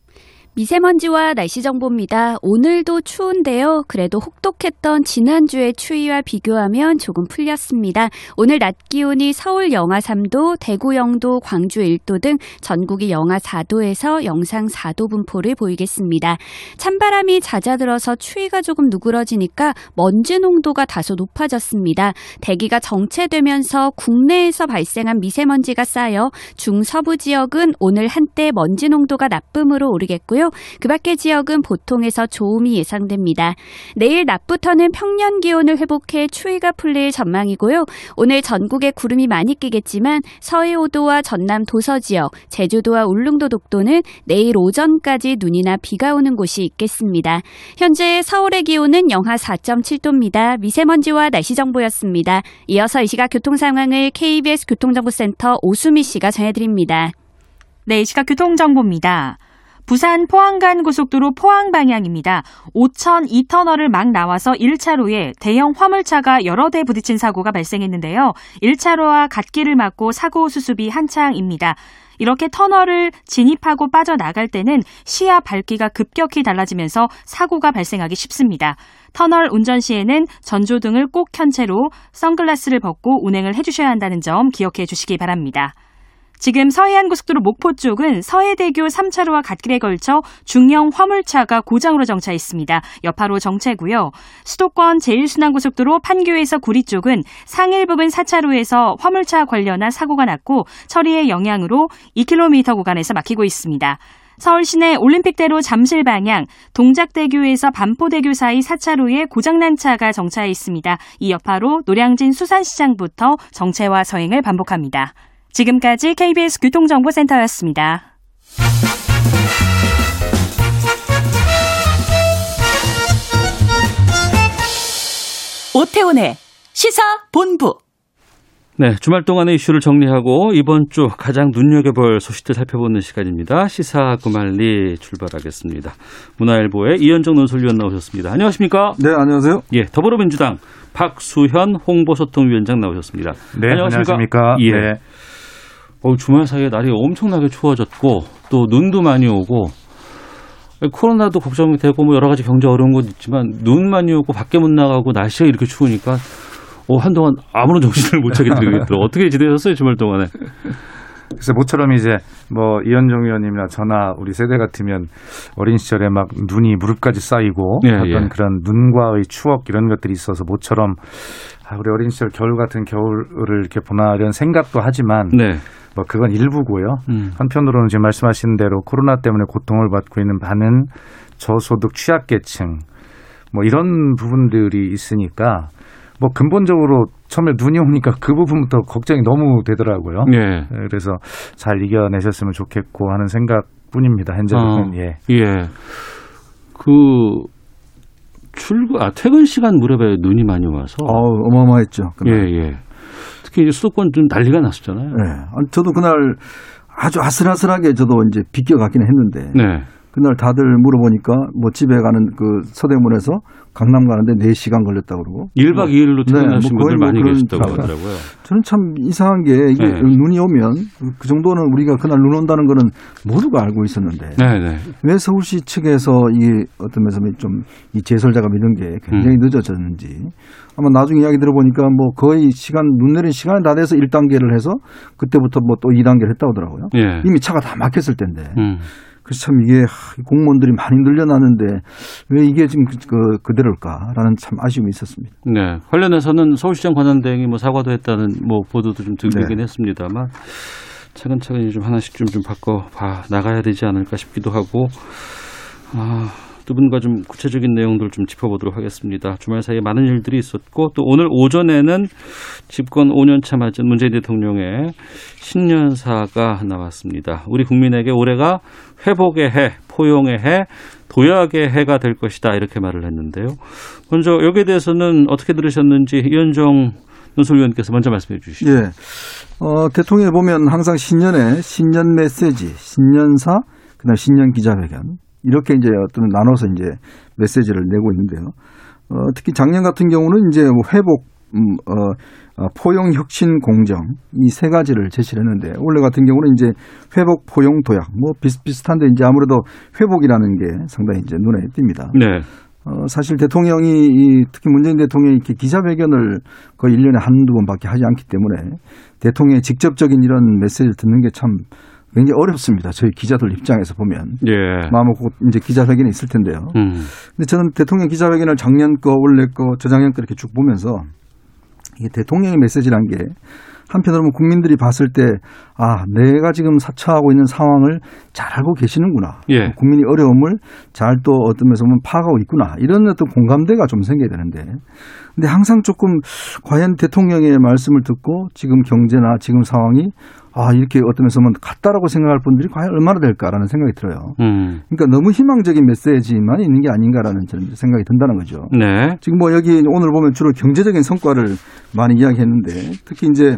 미세먼지와 날씨 정보입니다. 오늘도 추운데요. 그래도 혹독했던 지난주의 추위와 비교하면 조금 풀렸습니다. 오늘 낮 기온이 서울 영하 3도, 대구 영도, 광주 1도 등 전국이 영하 4도에서 영상 4도 분포를 보이겠습니다. 찬바람이 잦아들어서 추위가 조금 누그러지니까 먼지 농도가 다소 높아졌습니다. 대기가 정체되면서 국내에서 발생한 미세먼지가 쌓여 중서부 지역은 오늘 한때 먼지 농도가 나쁨으로 오르겠고요. 그 밖의 지역은 보통에서 좋음이 예상됩니다. 내일 낮부터는 평년 기온을 회복해 추위가 풀릴 전망이고요. 오늘 전국에 구름이 많이 끼겠지만 서해 5도와 전남 도서 지역, 제주도와 울릉도 독도는 내일 오전까지 눈이나 비가 오는 곳이 있겠습니다. 현재 서울의 기온은 영하 4.7도입니다. 미세먼지와 날씨 정보였습니다. 이어서 이 시각 교통 상황을 KBS 교통정보센터 오수미 씨가 전해드립니다. 네, 이 시각 교통정보입니다. 부산 포항간 고속도로 포항 방향입니다. 5천 2터널을 막 나와서 1차로에 대형 화물차가 여러 대 부딪힌 사고가 발생했는데요. 1차로와 갓길을 막고 사고 수습이 한창입니다. 이렇게 터널을 진입하고 빠져나갈 때는 시야 밝기가 급격히 달라지면서 사고가 발생하기 쉽습니다. 터널 운전 시에는 전조등을 꼭 켠 채로 선글라스를 벗고 운행을 해주셔야 한다는 점 기억해 주시기 바랍니다. 지금 서해안 고속도로 목포 쪽은 서해대교 3차로와 갓길에 걸쳐 중형 화물차가 고장으로 정차 있습니다. 여파로 정체고요. 수도권 제1순환고속도로 판교에서 구리 쪽은 상일 부분 4차로에서 화물차 관련한 사고가 났고 처리의 영향으로 2km 구간에서 막히고 있습니다. 서울 시내 올림픽대로 잠실 방향 동작대교에서 반포대교 사이 4차로에 고장난 차가 정차해 있습니다. 이 여파로 노량진 수산시장부터 정체와 서행을 반복합니다. 지금까지 KBS 교통정보센터였습니다. 오태훈의 시사 본부. 네, 주말 동안의 이슈를 정리하고 이번 주 가장 눈여겨볼 소식들 살펴보는 시간입니다. 시사 구말리 출발하겠습니다. 문화일보의 이현정 논설위원 나오셨습니다. 안녕하십니까? 네, 안녕하세요. 예, 더불어민주당 박수현 홍보소통위원장 나오셨습니다. 네, 안녕하십니까? 안녕하십니까? 예. 네. 어, 주말 사이에 날이 엄청나게 추워졌고 또 눈도 많이 오고 코로나도 걱정이 되고 뭐 여러 가지 경제 어려운 것도 있지만 눈 많이 오고 밖에 못 나가고 날씨가 이렇게 추우니까 어, 한동안 아무런 정신을 못 차게 되겠더라고요. 어떻게 지내셨어요, 주말 동안에? 그래서 모처럼 이제 뭐 이현정 의원님이나 저나 우리 세대 같으면 어린 시절에 막 눈이 무릎까지 쌓이고 예, 어떤 예. 그런 눈과의 추억 이런 것들이 있어서 모처럼 아, 우리 어린 시절 겨울 같은 겨울을 이렇게 보나 이런 생각도 하지만 네. 뭐 그건 일부고요. 음. 한편으로는 지금 말씀하신 대로 코로나 때문에 고통을 받고 있는 많은 저소득 취약계층 뭐 이런 부분들이 있으니까 뭐 근본적으로 처음에 눈이 오니까 그 부분부터 걱정이 너무 되더라고요. 예. 그래서 잘 이겨내셨으면 좋겠고 하는 생각뿐입니다. 현재는 어, 예. 예. 그 출근 아 퇴근 시간 무렵에 눈이 많이 와서 어우, 어마어마했죠. 예, 그날. 예. 특히 수도권 좀 난리가 났었잖아요. 네. 저도 그날 아주 아슬아슬하게 저도 이제 비껴갔긴 했는데 네. 그날 다들 물어보니까 뭐 집에 가는 그 서대문에서 강남 가는데 4시간 걸렸다고 그러고 1박 2일로 네, 퇴근하신 뭐 거의 분들 뭐 많이 계셨다고. 하더라고요. 저는 참 이상한 게 이게 네. 눈이 오면 그 정도는 우리가 그날 눈 온다는 거는 모두가 알고 있었는데 네, 네. 왜 서울시 측에서 이게 어떤 면에서 좀이 제설 작업 이런 게 굉장히 음. 늦어졌는지 아마 나중에 이야기 들어보니까 뭐 거의 시간 눈 내린 시간이 다 돼서 1단계를 해서 그때부터 뭐 또 2단계를 했다고 하더라고요. 예. 이미 차가 다 막혔을 텐데. 음. 그래서 참 이게 공무원들이 많이 늘려나는데 왜 이게 지금 그, 그, 그대로일까라는 참 아쉬움이 있었습니다. 네. 관련해서는 서울시장 권한대행이 뭐 사과도 했다는 뭐 보도도 좀 들리긴 네. 했습니다만 차근차근히 좀 하나씩 좀, 좀 바꿔 봐 나가야 되지 않을까 싶기도 하고 아, 두 분과 좀 구체적인 내용들 좀 짚어보도록 하겠습니다. 주말 사이에 많은 일들이 있었고 또 오늘 오전에는 집권 5년차 맞은 문재인 대통령의 신년사가 나왔습니다. 우리 국민에게 올해가 회복의 해, 포용의 해, 도약의 해가 될 것이다 이렇게 말을 했는데요. 먼저 여기에 대해서는 어떻게 들으셨는지 이현정 논설위원께서 먼저 말씀해 주시죠. 예. 어, 대통령에 보면 항상 신년에 신년 메시지, 신년사, 그다음 신년 기자회견 이렇게 이제 어떤 나눠서 이제 메시지를 내고 있는데요. 어, 특히 작년 같은 경우는 이제 뭐 회복, 음, 어, 어, 포용, 혁신, 공정 이 세 가지를 제시를 했는데 올해 같은 경우는 이제 회복, 포용, 도약 뭐 비슷비슷한데 이제 아무래도 회복이라는 게 상당히 이제 눈에 띕니다. 네. 어, 사실 대통령이 이 특히 문재인 대통령이 이렇게 기자회견을 거의 1년에 한두 번밖에 하지 않기 때문에 대통령의 직접적인 이런 메시지를 듣는 게 참 굉장히 어렵습니다. 저희 기자들 입장에서 보면. 예. 마음은 곧 이제 기자회견이 있을 텐데요. 음. 근데 저는 대통령 기자회견을 작년 거, 올해 거, 저작년 거 이렇게 쭉 보면서 이게 대통령의 메시지란 게 한편으로는 국민들이 봤을 때 아, 내가 지금 사처하고 있는 상황을 잘 알고 계시는구나. 예. 국민이 어려움을 잘 또 어떤 면에서 보면 파악하고 있구나. 이런 어떤 공감대가 좀 생겨야 되는데. 근데 항상 조금 과연 대통령의 말씀을 듣고 지금 경제나 지금 상황이 아, 이렇게 어떤 면에서 보면 같다라고 생각할 분들이 과연 얼마나 될까라는 생각이 들어요. 음. 그러니까 너무 희망적인 메시지만 있는 게 아닌가라는 생각이 든다는 거죠. 네. 지금 뭐 여기 오늘 보면 주로 경제적인 성과를 많이 이야기했는데 특히 이제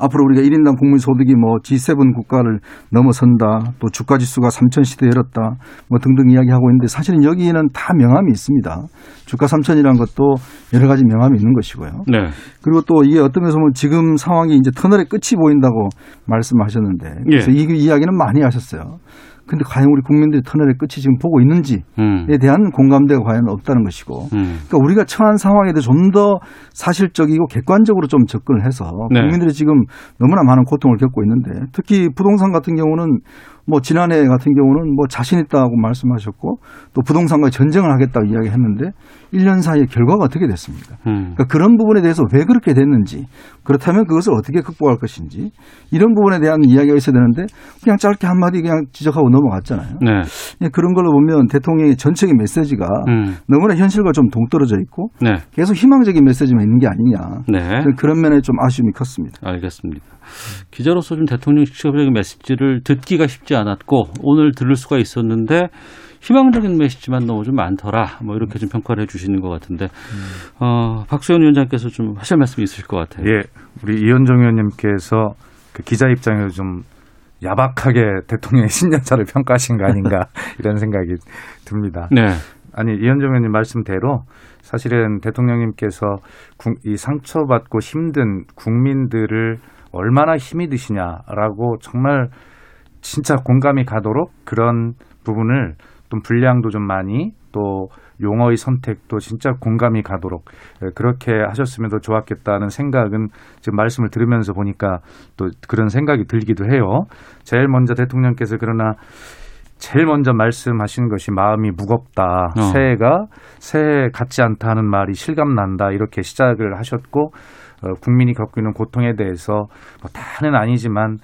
앞으로 우리가 1인당 국민 소득이 뭐 G7 국가를 넘어선다. 또 주가 지수가 3천 시대 열었다. 뭐 등등 이야기하고 있는데 사실은 여기에는 다 명함이 있습니다. 주가 3천이라는 것도 여러 가지 명함이 있는 것이고요. 네. 그리고 또 이게 어떤 면에서 보면 지금 상황이 이제 터널의 끝이 보인다고 말씀하셨는데 그래서 예. 이 이야기는 많이 하셨어요. 근데 과연 우리 국민들이 터널의 끝이 지금 보고 있는지에 음. 대한 공감대가 과연 없다는 것이고 음. 그러니까 우리가 처한 상황에 대해 좀 더 사실적이고 객관적으로 좀 접근을 해서 네. 국민들이 지금 너무나 많은 고통을 겪고 있는데 특히 부동산 같은 경우는 뭐 지난해 같은 경우는 뭐 자신 있다고 말씀하셨고 또 부동산과 전쟁을 하겠다고 이야기했는데 1년 사이에 결과가 어떻게 됐습니까? 음. 그러니까 그런 부분에 대해서 왜 그렇게 됐는지 그렇다면 그것을 어떻게 극복할 것인지 이런 부분에 대한 이야기가 있어야 되는데 그냥 짧게 한마디 그냥 지적하고 넘어갔잖아요. 네. 예, 그런 걸로 보면 대통령의 전체적인 메시지가 음. 너무나 현실과 좀 동떨어져 있고 네. 계속 희망적인 메시지만 있는 게 아니냐. 네. 그런 면에 좀 아쉬움이 컸습니다. 알겠습니다. 기자로서 좀 대통령 직접적인 메시지를 듣기가 쉽지 않 았고 오늘 들을 수가 있었는데 희망적인 메시지만 너무 좀 많더라. 뭐 이렇게 좀 평가를 해주시는 것 같은데 어, 박수현 위원장께서 좀 하실 말씀이 있으실 것 같아요. 예, 우리 이현정 의원님께서 그 기자 입장에서 좀 야박하게 대통령의 신년사를 평가하신 거 아닌가 이런 생각이 듭니다. 네. 아니 이현정 의원님 말씀대로 사실은 대통령님께서 국- 이 상처받고 힘든 국민들을 얼마나 힘이 드시냐라고 정말 진짜 공감이 가도록 그런 부분을 좀 분량도 좀 많이 또 용어의 선택도 진짜 공감이 가도록 예, 그렇게 하셨으면 더 좋았겠다는 생각은 지금 말씀을 들으면서 보니까 또 그런 생각이 들기도 해요. 제일 먼저 대통령께서 그러나 제일 먼저 말씀하신 것이 마음이 무겁다. 어. 새해가 새해 같지 않다는 말이 실감난다. 이렇게 시작을 하셨고 어, 국민이 겪고 있는 고통에 대해서 뭐 다는 아니지만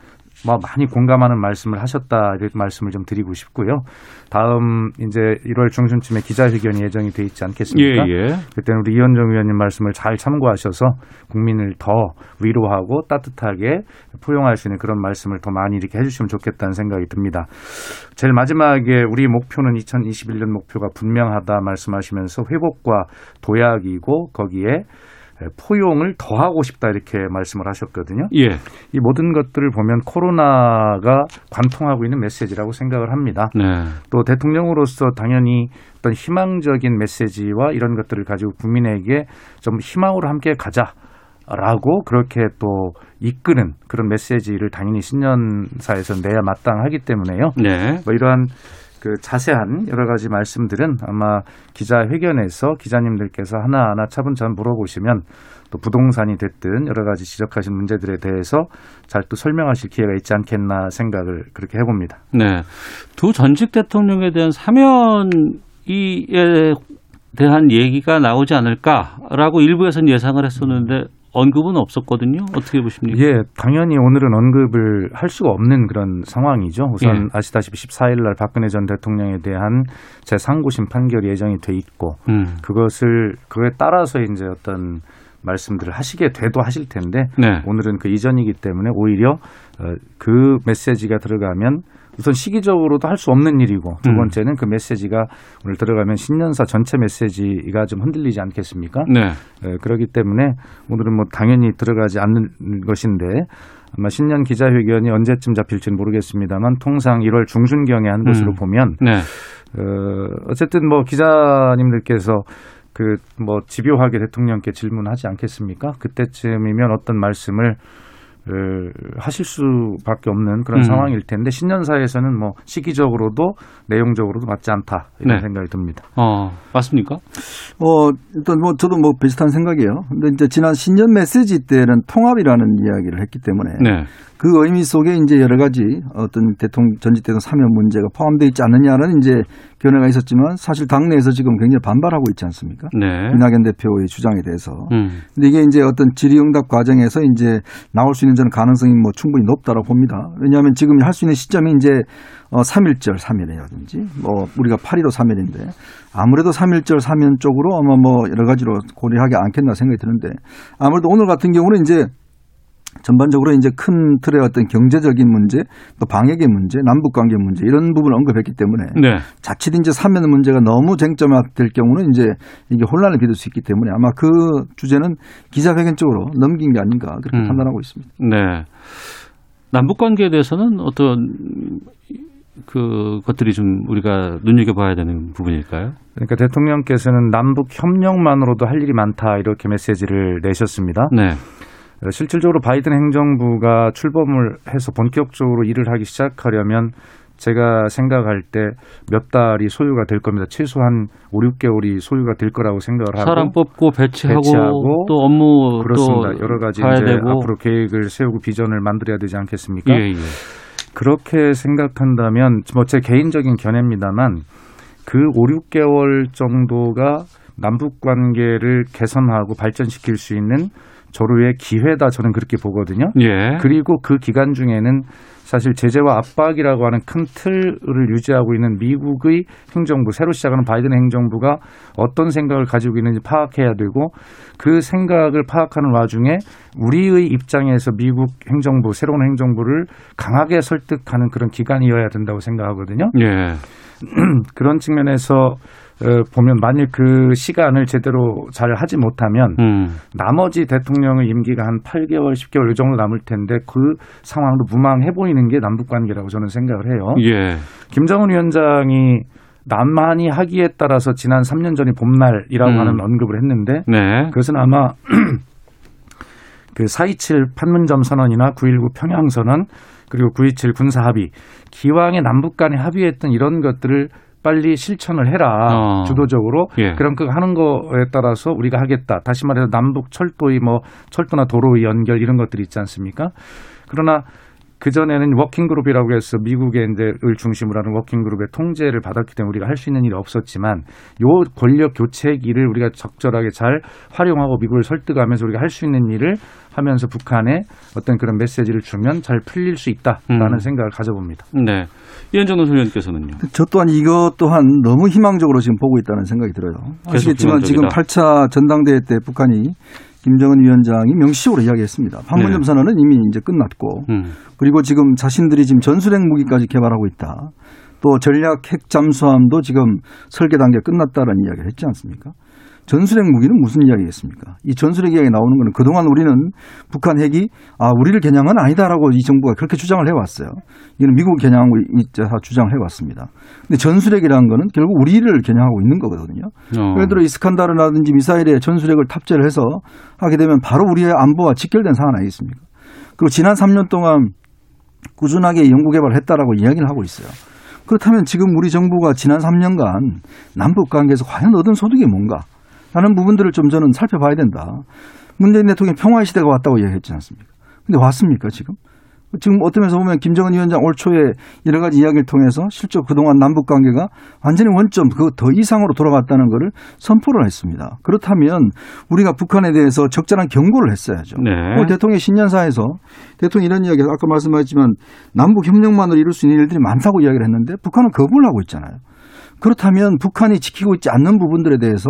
뭐 많이 공감하는 말씀을 하셨다 이런 말씀을 좀 드리고 싶고요. 다음 이제 1월 중순쯤에 기자회견이 예정이 돼 있지 않겠습니까? 예, 예. 그때는 우리 이현정 위원님 말씀을 잘 참고하셔서 국민을 더 위로하고 따뜻하게 포용할 수 있는 그런 말씀을 더 많이 이렇게 해주시면 좋겠다는 생각이 듭니다. 제일 마지막에 우리 목표는 2021년 목표가 분명하다 말씀하시면서 회복과 도약이고 거기에 포용을 더 하고 싶다 이렇게 말씀을 하셨거든요. 예. 이 모든 것들을 보면 코로나가 관통하고 있는 메시지라고 생각을 합니다. 네. 또 대통령으로서 당연히 어떤 희망적인 메시지와 이런 것들을 가지고 국민에게 좀 희망으로 함께 가자 라고 그렇게 또 이끄는 그런 메시지를 당연히 신년사에서 내야 마땅하기 때문에요. 네. 뭐 이러한 그 자세한 여러 가지 말씀들은 아마 기자회견에서 기자님들께서 하나하나 차분차분 물어보시면 또 부동산이 됐든 여러 가지 지적하신 문제들에 대해서 잘 또 설명하실 기회가 있지 않겠나 생각을 그렇게 해봅니다. 네. 두 전직 대통령에 대한 사면이에 대한 얘기가 나오지 않을까라고 일부에서는 예상을 했었는데 언급은 없었거든요. 어떻게 보십니까? 예, 당연히 오늘은 언급을 할 수가 없는 그런 상황이죠. 우선 예. 아시다시피 14일 날 박근혜 전 대통령에 대한 제3구심 판결이 예정이 돼 있고 음. 그것을 그에 따라서 이제 어떤 말씀들을 하시게 돼도 하실 텐데 네. 오늘은 그 이전이기 때문에 오히려 어, 그 메시지가 들어가면 우선 시기적으로도 할 수 없는 일이고 두 음. 번째는 그 메시지가 오늘 들어가면 신년사 전체 메시지가 좀 흔들리지 않겠습니까? 네. 예, 그렇기 때문에 오늘은 뭐 당연히 들어가지 않는 것인데 아마 신년 기자회견이 언제쯤 잡힐지는 모르겠습니다만 통상 1월 중순경에 한 것으로 음. 보면 네. 어, 어쨌든 뭐 기자님들께서 그 뭐 집요하게 대통령께 질문하지 않겠습니까? 그때쯤이면 어떤 말씀을 어, 하실 수밖에 없는 그런 음. 상황일 텐데 신년사에서는 뭐 시기적으로도 내용적으로도 맞지 않다 이런 네. 생각이 듭니다. 어, 맞습니까? 어, 일단 뭐 저도 뭐 비슷한 생각이에요. 근데 이제 지난 신년 메시지 때는 통합이라는 이야기를 했기 때문에 네. 그 의미 속에 이제 여러 가지 어떤 대통령 전직 대통령 사면 문제가 포함되어 있지 않느냐는 이제 견해가 있었지만 사실 당내에서 지금 굉장히 반발하고 있지 않습니까? 네. 이낙연 대표의 주장에 대해서. 음. 근데 이게 이제 어떤 질의응답 과정에서 이제 나올 수 있는 저는 가능성이 뭐 충분히 높다고 봅니다. 왜냐하면 지금 할 수 있는 시점이 이제 어 3.1절 사면이라든지 뭐 우리가 8.15 사면인데 아무래도 3.1절 사면 쪽으로 아마 뭐 여러 가지로 고려하지 않겠나 생각이 드는데 아무래도 오늘 같은 경우는 이제 전반적으로 이제 큰 틀의 어떤 경제적인 문제, 또 방역의 문제, 남북 관계 문제 이런 부분을 언급했기 때문에 네. 자칫 이제 사면 문제가 너무 쟁점화될 경우는 이제 이게 혼란을 빚을 수 있기 때문에 아마 그 주제는 기자회견 쪽으로 넘긴 게 아닌가 그렇게 음. 판단하고 있습니다. 네. 남북 관계에 대해서는 어떤 그 것들이 좀 우리가 눈여겨봐야 되는 부분일까요? 그러니까 대통령께서는 남북 협력만으로도 할 일이 많다 이렇게 메시지를 내셨습니다. 네. 어, 실질적으로 바이든 행정부가 출범을 해서 본격적으로 일을 하기 시작하려면 제가 생각할 때 몇 달이 소요가 될 겁니다. 최소한 5, 6개월이 소요가 될 거라고 생각을 하고 사람 뽑고 배치하고, 배치하고 또 업무 그렇습니다. 또 여러 가지 이제 되고 앞으로 계획을 세우고 비전을 만들어야 되지 않겠습니까? 예, 예. 그렇게 생각한다면 뭐 제 개인적인 견해입니다만 그 5, 6개월 정도가 남북 관계를 개선하고 발전시킬 수 있는 조류의 기회다 저는 그렇게 보거든요. 예. 그리고 그 기간 중에는 사실 제재와 압박이라고 하는 큰 틀을 유지하고 있는 미국의 행정부, 새로 시작하는 바이든 행정부가 어떤 생각을 가지고 있는지 파악해야 되고 그 생각을 파악하는 와중에 우리의 입장에서 미국 행정부, 새로운 행정부를 강하게 설득하는 그런 기간이어야 된다고 생각하거든요. 예. 그런 측면에서 어, 보면 만일 그 시간을 제대로 잘 하지 못하면 음. 나머지 대통령의 임기가 한 8개월, 10개월 이 정도 남을 텐데 그 상황도 무망해 보이는 게 남북 관계라고 저는 생각을 해요. 예. 김정은 위원장이 남한이 하기에 따라서 지난 3년 전이 봄날이라고 음. 하는 언급을 했는데 네. 그것은 아마 그4.27 판문점 선언이나 9.19 평양 선언 그리고 9.27 군사 합의 기왕에 남북 간에 합의했던 이런 것들을 빨리 실천을 해라 어. 주도적으로 예. 그럼 그 하는 거에 따라서 우리가 하겠다 다시 말해서 남북 철도의 뭐 철도나 도로의 연결 이런 것들이 있지 않습니까 그러나 그 전에는 working group이라고 해서 미국의 이제를 중심으로 하는 working group의 통제를 받았기 때문에 우리가 할 수 있는 일이 없었지만 요 권력 교체기를 우리가 적절하게 잘 활용하고 미국을 설득하면서 우리가 할 수 있는 일을 하면서 북한에 어떤 그런 메시지를 주면 잘 풀릴 수 있다라는 음. 생각을 가져봅니다. 네. 이현정 노소위원께서는요. 저 또한 이것 또한 너무 희망적으로 지금 보고 있다는 생각이 들어요. 아시겠지만 지금 희망적이다. 8차 전당대회 때 북한이 김정은 위원장이 명시적으로 이야기했습니다. 판문점 네. 선언은 이미 이제 끝났고 음. 그리고 지금 자신들이 지금 전술핵 무기까지 개발하고 있다. 또 전략 핵 잠수함도 지금 설계 단계 끝났다라는 이야기를 했지 않습니까? 전술핵 무기는 무슨 이야기겠습니까? 이 전술핵 이야기 나오는 거는 그동안 우리는 북한 핵이 아 우리를 겨냥은 아니다라고 이 정부가 그렇게 주장을 해왔어요. 이는 미국 겨냥하고 주장을 해왔습니다. 근데 전술핵이라는 거는 결국 우리를 겨냥하고 있는 거거든요. 어. 예를 들어 이스칸다르라든지 미사일에 전술핵을 탑재를 해서 하게 되면 바로 우리의 안보와 직결된 상황 아니겠습니까? 그리고 지난 3년 동안 꾸준하게 연구 개발을 했다라고 이야기를 하고 있어요. 그렇다면 지금 우리 정부가 지난 3년간 남북 관계에서 과연 얻은 소득이 뭔가? 라는 부분들을 좀 저는 살펴봐야 된다. 문재인 대통령이 평화의 시대가 왔다고 이야기했지 않습니까? 근데 왔습니까, 지금? 지금 어떤 면에서 보면 김정은 위원장 올 초에 여러 가지 이야기를 통해서 실제 그동안 남북 관계가 완전히 원점 그 더 이상으로 돌아갔다는 것을 선포를 했습니다. 그렇다면 우리가 북한에 대해서 적절한 경고를 했어야죠. 네. 오늘 대통령 신년사에서 대통령이 이런 이야기 아까 말씀하셨지만 남북 협력만으로 이룰 수 있는 일들이 많다고 이야기를 했는데 북한은 거부를 하고 있잖아요. 그렇다면 북한이 지키고 있지 않는 부분들에 대해서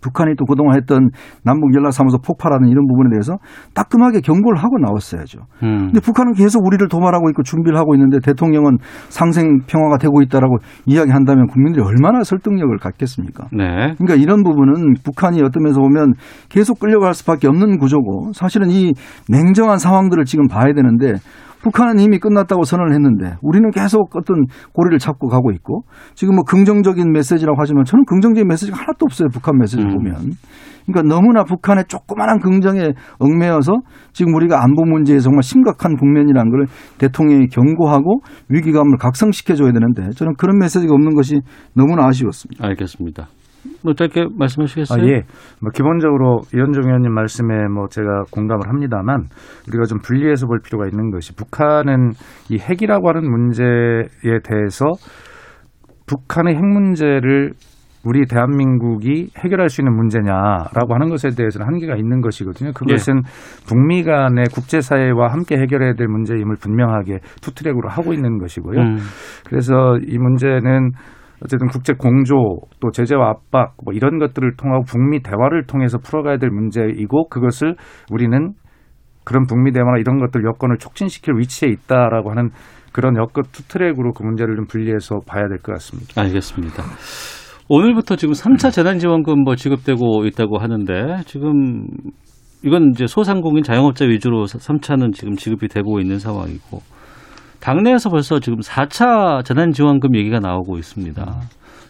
북한이 또 그동안 했던 남북 연락사무소 폭발하는 이런 부분에 대해서 따끔하게 경고를 하고 나왔어야죠. 음. 근데 북한은 계속 우리를 도발하고 있고 준비를 하고 있는데 대통령은 상생 평화가 되고 있다라고 이야기한다면 국민들이 얼마나 설득력을 갖겠습니까? 네. 그러니까 이런 부분은 북한이 어떤 면에서 보면 계속 끌려갈 수밖에 없는 구조고 사실은 이 냉정한 상황들을 지금 봐야 되는데 북한은 이미 끝났다고 선언을 했는데 우리는 계속 어떤 고리를 잡고 가고 있고 지금 뭐 긍정적인 메시지라고 하지만 저는 긍정적인 메시지가 하나도 없어요. 북한 메시지를 음. 보면. 그러니까 너무나 북한의 조그마한 긍정에 얽매여서 지금 우리가 안보 문제에 정말 심각한 국면이라는 걸 대통령이 경고하고 위기감을 각성시켜줘야 되는데 저는 그런 메시지가 없는 것이 너무나 아쉬웠습니다. 알겠습니다. 뭐 짧게 말씀하시겠어요? 아, 예. 뭐 기본적으로 이현종 의원님 말씀에 뭐 제가 공감을 합니다만 우리가 좀 분리해서 볼 필요가 있는 것이 북한은 이 핵이라고 하는 문제에 대해서 북한의 핵 문제를 우리 대한민국이 해결할 수 있는 문제냐라고 하는 것에 대해서는 한계가 있는 것이거든요. 그것은 예. 북미 간의 국제사회와 함께 해결해야 될 문제임을 분명하게 투트랙으로 하고 있는 것이고요. 음. 그래서 이 문제는 어쨌든 국제 공조 또 제재와 압박 뭐 이런 것들을 통하고 북미 대화를 통해서 풀어가야 될 문제이고 그것을 우리는 그런 북미 대화나 이런 것들 여건을 촉진시킬 위치에 있다라고 하는 그런 여건 two track으로 그 문제를 좀 분리해서 봐야 될 것 같습니다. 알겠습니다. 오늘부터 지금 3차 재난지원금 뭐 지급되고 있다고 하는데 지금 이건 이제 소상공인 자영업자 위주로 3차는 지금 지급이 되고 있는 상황이고 당내에서 벌써 지금 4차 재난지원금 얘기가 나오고 있습니다.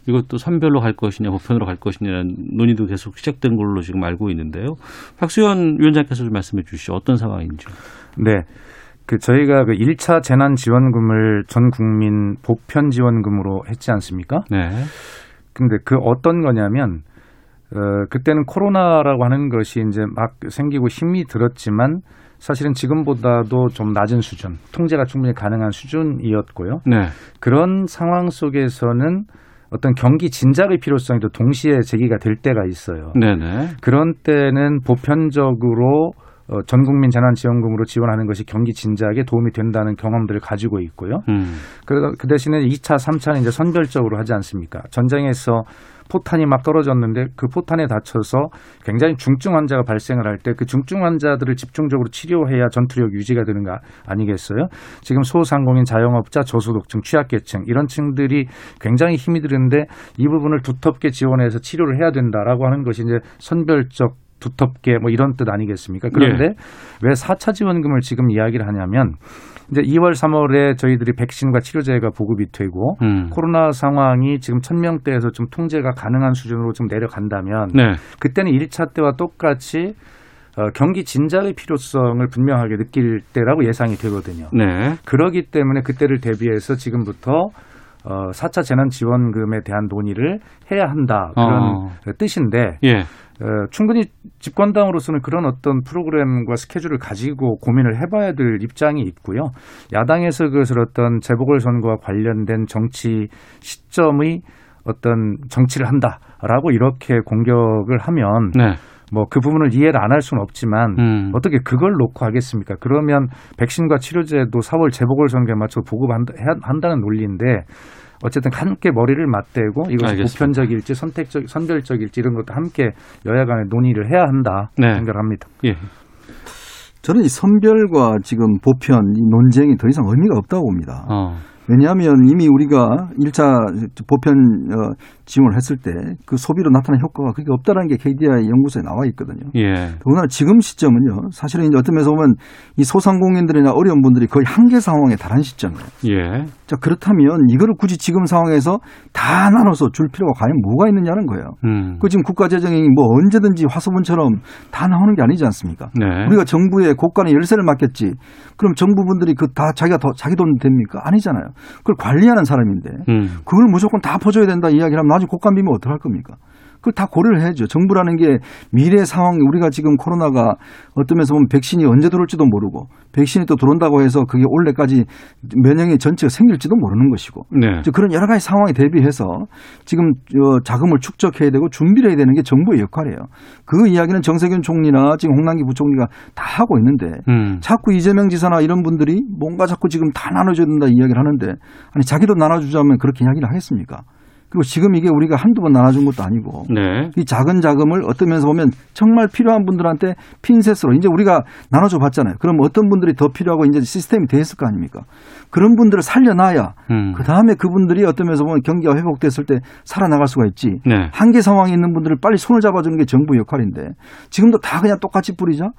이것도 선별로 갈 것이냐, 보편으로 갈 것이냐 논의도 계속 시작된 걸로 지금 알고 있는데요. 박수현 위원장께서 좀 말씀해 주시죠. 어떤 상황인지. 네. 그 저희가 그 1차 재난 지원금을 전 국민 보편 지원금으로 했지 않습니까? 네. 근데 그 어떤 거냐면 어 그때는 코로나라고 하는 것이 이제 막 생기고 힘이 들었지만 사실은 지금보다도 좀 낮은 수준, 통제가 충분히 가능한 수준이었고요. 네. 그런 상황 속에서는 어떤 경기 진작의 필요성이 도 동시에 제기가 될 때가 있어요. 네네. 그런 때는 보편적으로 어, 전 국민 재난지원금으로 지원하는 것이 경기 진작에 도움이 된다는 경험들을 가지고 있고요. 음. 그, 그 대신에 2차, 3차는 이제 선별적으로 하지 않습니까? 전쟁에서 포탄이 막 떨어졌는데 그 포탄에 다쳐서 굉장히 중증 환자가 발생을 할 때 그 중증 환자들을 집중적으로 치료해야 전투력 유지가 되는 거 아니겠어요? 지금 소상공인, 자영업자, 저소득층, 취약계층 이런 층들이 굉장히 힘이 드는데 이 부분을 두텁게 지원해서 치료를 해야 된다라고 하는 것이 이제 선별적 두텁게 뭐 이런 뜻 아니겠습니까? 그런데 네. 왜 4차 지원금을 지금 이야기를 하냐면 이제 2월, 3월에 저희들이 백신과 치료제가 보급이 되고 음. 코로나 상황이 지금 1000명대에서 좀 통제가 가능한 수준으로 좀 내려간다면 네. 그때는 1차 때와 똑같이 어, 경기 진작의 필요성을 분명하게 느낄 때라고 예상이 되거든요. 네. 그러기 때문에 그때를 대비해서 지금부터 어, 4차 재난지원금에 대한 논의를 해야 한다. 그런 어. 뜻인데 예. 어, 충분히 집권당으로서는 그런 어떤 프로그램과 스케줄을 가지고 고민을 해봐야 될 입장이 있고요. 야당에서 그것을 어떤 재보궐선거와 관련된 정치 시점의 어떤 정치를 한다라고 이렇게 공격을 하면 네. 뭐 그 부분을 이해를 안 할 수는 없지만 음. 어떻게 그걸 놓고 하겠습니까? 그러면 백신과 치료제도 4월 재보궐선거에 맞춰 보급한다는 논리인데 어쨌든 함께 머리를 맞대고 이것이 알겠습니다. 보편적일지 선택적 선별적일지 이런 것도 함께 여야 간에 논의를 해야 한다 네. 생각합니다. 예. 저는 이 선별과 지금 보편 이 논쟁이 더 이상 의미가 없다고 봅니다. 어. 왜냐하면 이미 우리가 1차 보편 어, 지원을 했을 때 그 소비로 나타난 효과가 그게 없다는 게 KDI 연구소에 나와 있거든요. 예. 더구나 지금 시점은요. 사실은 이제 어떤 면에서 보면 이 소상공인들이나 어려운 분들이 거의 한계 상황에 달한 시점이에요. 예. 자 그렇다면 이거를 굳이 지금 상황에서 다 나눠서 줄 필요가 과연 뭐가 있느냐는 거예요. 음. 그 지금 국가 재정이 뭐 언제든지 화소분처럼 다 나오는 게 아니지 않습니까? 네. 우리가 정부에 고가의 열쇠를 맡겼지. 그럼 정부분들이 그 다 자기가 더 자기 돈 됩니까? 아니잖아요. 그걸 관리하는 사람인데 음. 그걸 무조건 다 퍼줘야 된다 이야기를 하면 나중에 곡간비면 어떡할 겁니까? 그걸 다 고려를 해야죠. 정부라는 게 미래 상황, 우리가 지금 코로나가 어떤 면에서 보면 백신이 언제 들어올지도 모르고 백신이 또 들어온다고 해서 그게 올해까지 면역이 전체가 생길지도 모르는 것이고 네. 그런 여러 가지 상황에 대비해서 지금 어, 자금을 축적해야 되고 준비를 해야 되는 게 정부의 역할이에요. 그 이야기는 정세균 총리나 지금 홍남기 부총리가 다 하고 있는데 음. 자꾸 이재명 지사나 이런 분들이 뭔가 자꾸 지금 다 나눠줘야 된다 이야기를 하는데 아니 자기도 나눠주자면 그렇게 이야기를 하겠습니까? 그리고 지금 이게 우리가 한두 번 나눠준 것도 아니고 네. 이 작은 자금을 어떤 면에서 보면 정말 필요한 분들한테 핀셋으로 이제 우리가 나눠줘 봤잖아요. 그럼 어떤 분들이 더 필요하고 이제 시스템이 돼 있을 거 아닙니까? 그런 분들을 살려놔야 음. 그 다음에 그분들이 어떤 면에서 보면 경기가 회복됐을 때 살아나갈 수가 있지. 네. 한계 상황에 있는 분들을 빨리 손을 잡아주는 게 정부 역할인데 지금도 다 그냥 똑같이 뿌리자?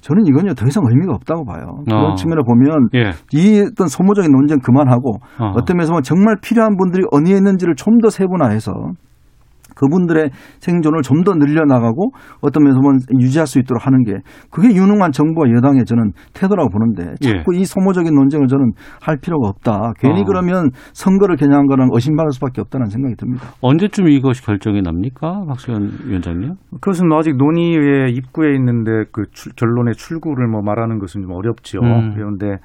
저는 이건요 더 이상 의미가 없다고 봐요. 그런 어. 측면을 보면 예. 이 어떤 소모적인 논쟁 그만하고 어. 떤 면에서 정말 필요한 분들이 어디에 있는지를 좀 더 세분화해서 그분들의 생존을 좀 더 늘려나가고 어떤 면에서 보면 유지할 수 있도록 하는 게 그게 유능한 정부와 여당의 저는 태도라고 보는데 자꾸 이 소모적인 논쟁을 저는 할 필요가 없다. 괜히 어. 그러면 선거를 겨냥한 거랑 의심받을 수밖에 없다는 생각이 듭니다. 언제쯤 이것이 결정이 납니까? 박수현 위원장님? 그것은 뭐 아직 논의의 입구에 있는데 그 출- 결론의 출구를 뭐 말하는 것은 좀 어렵죠. 음. 그런데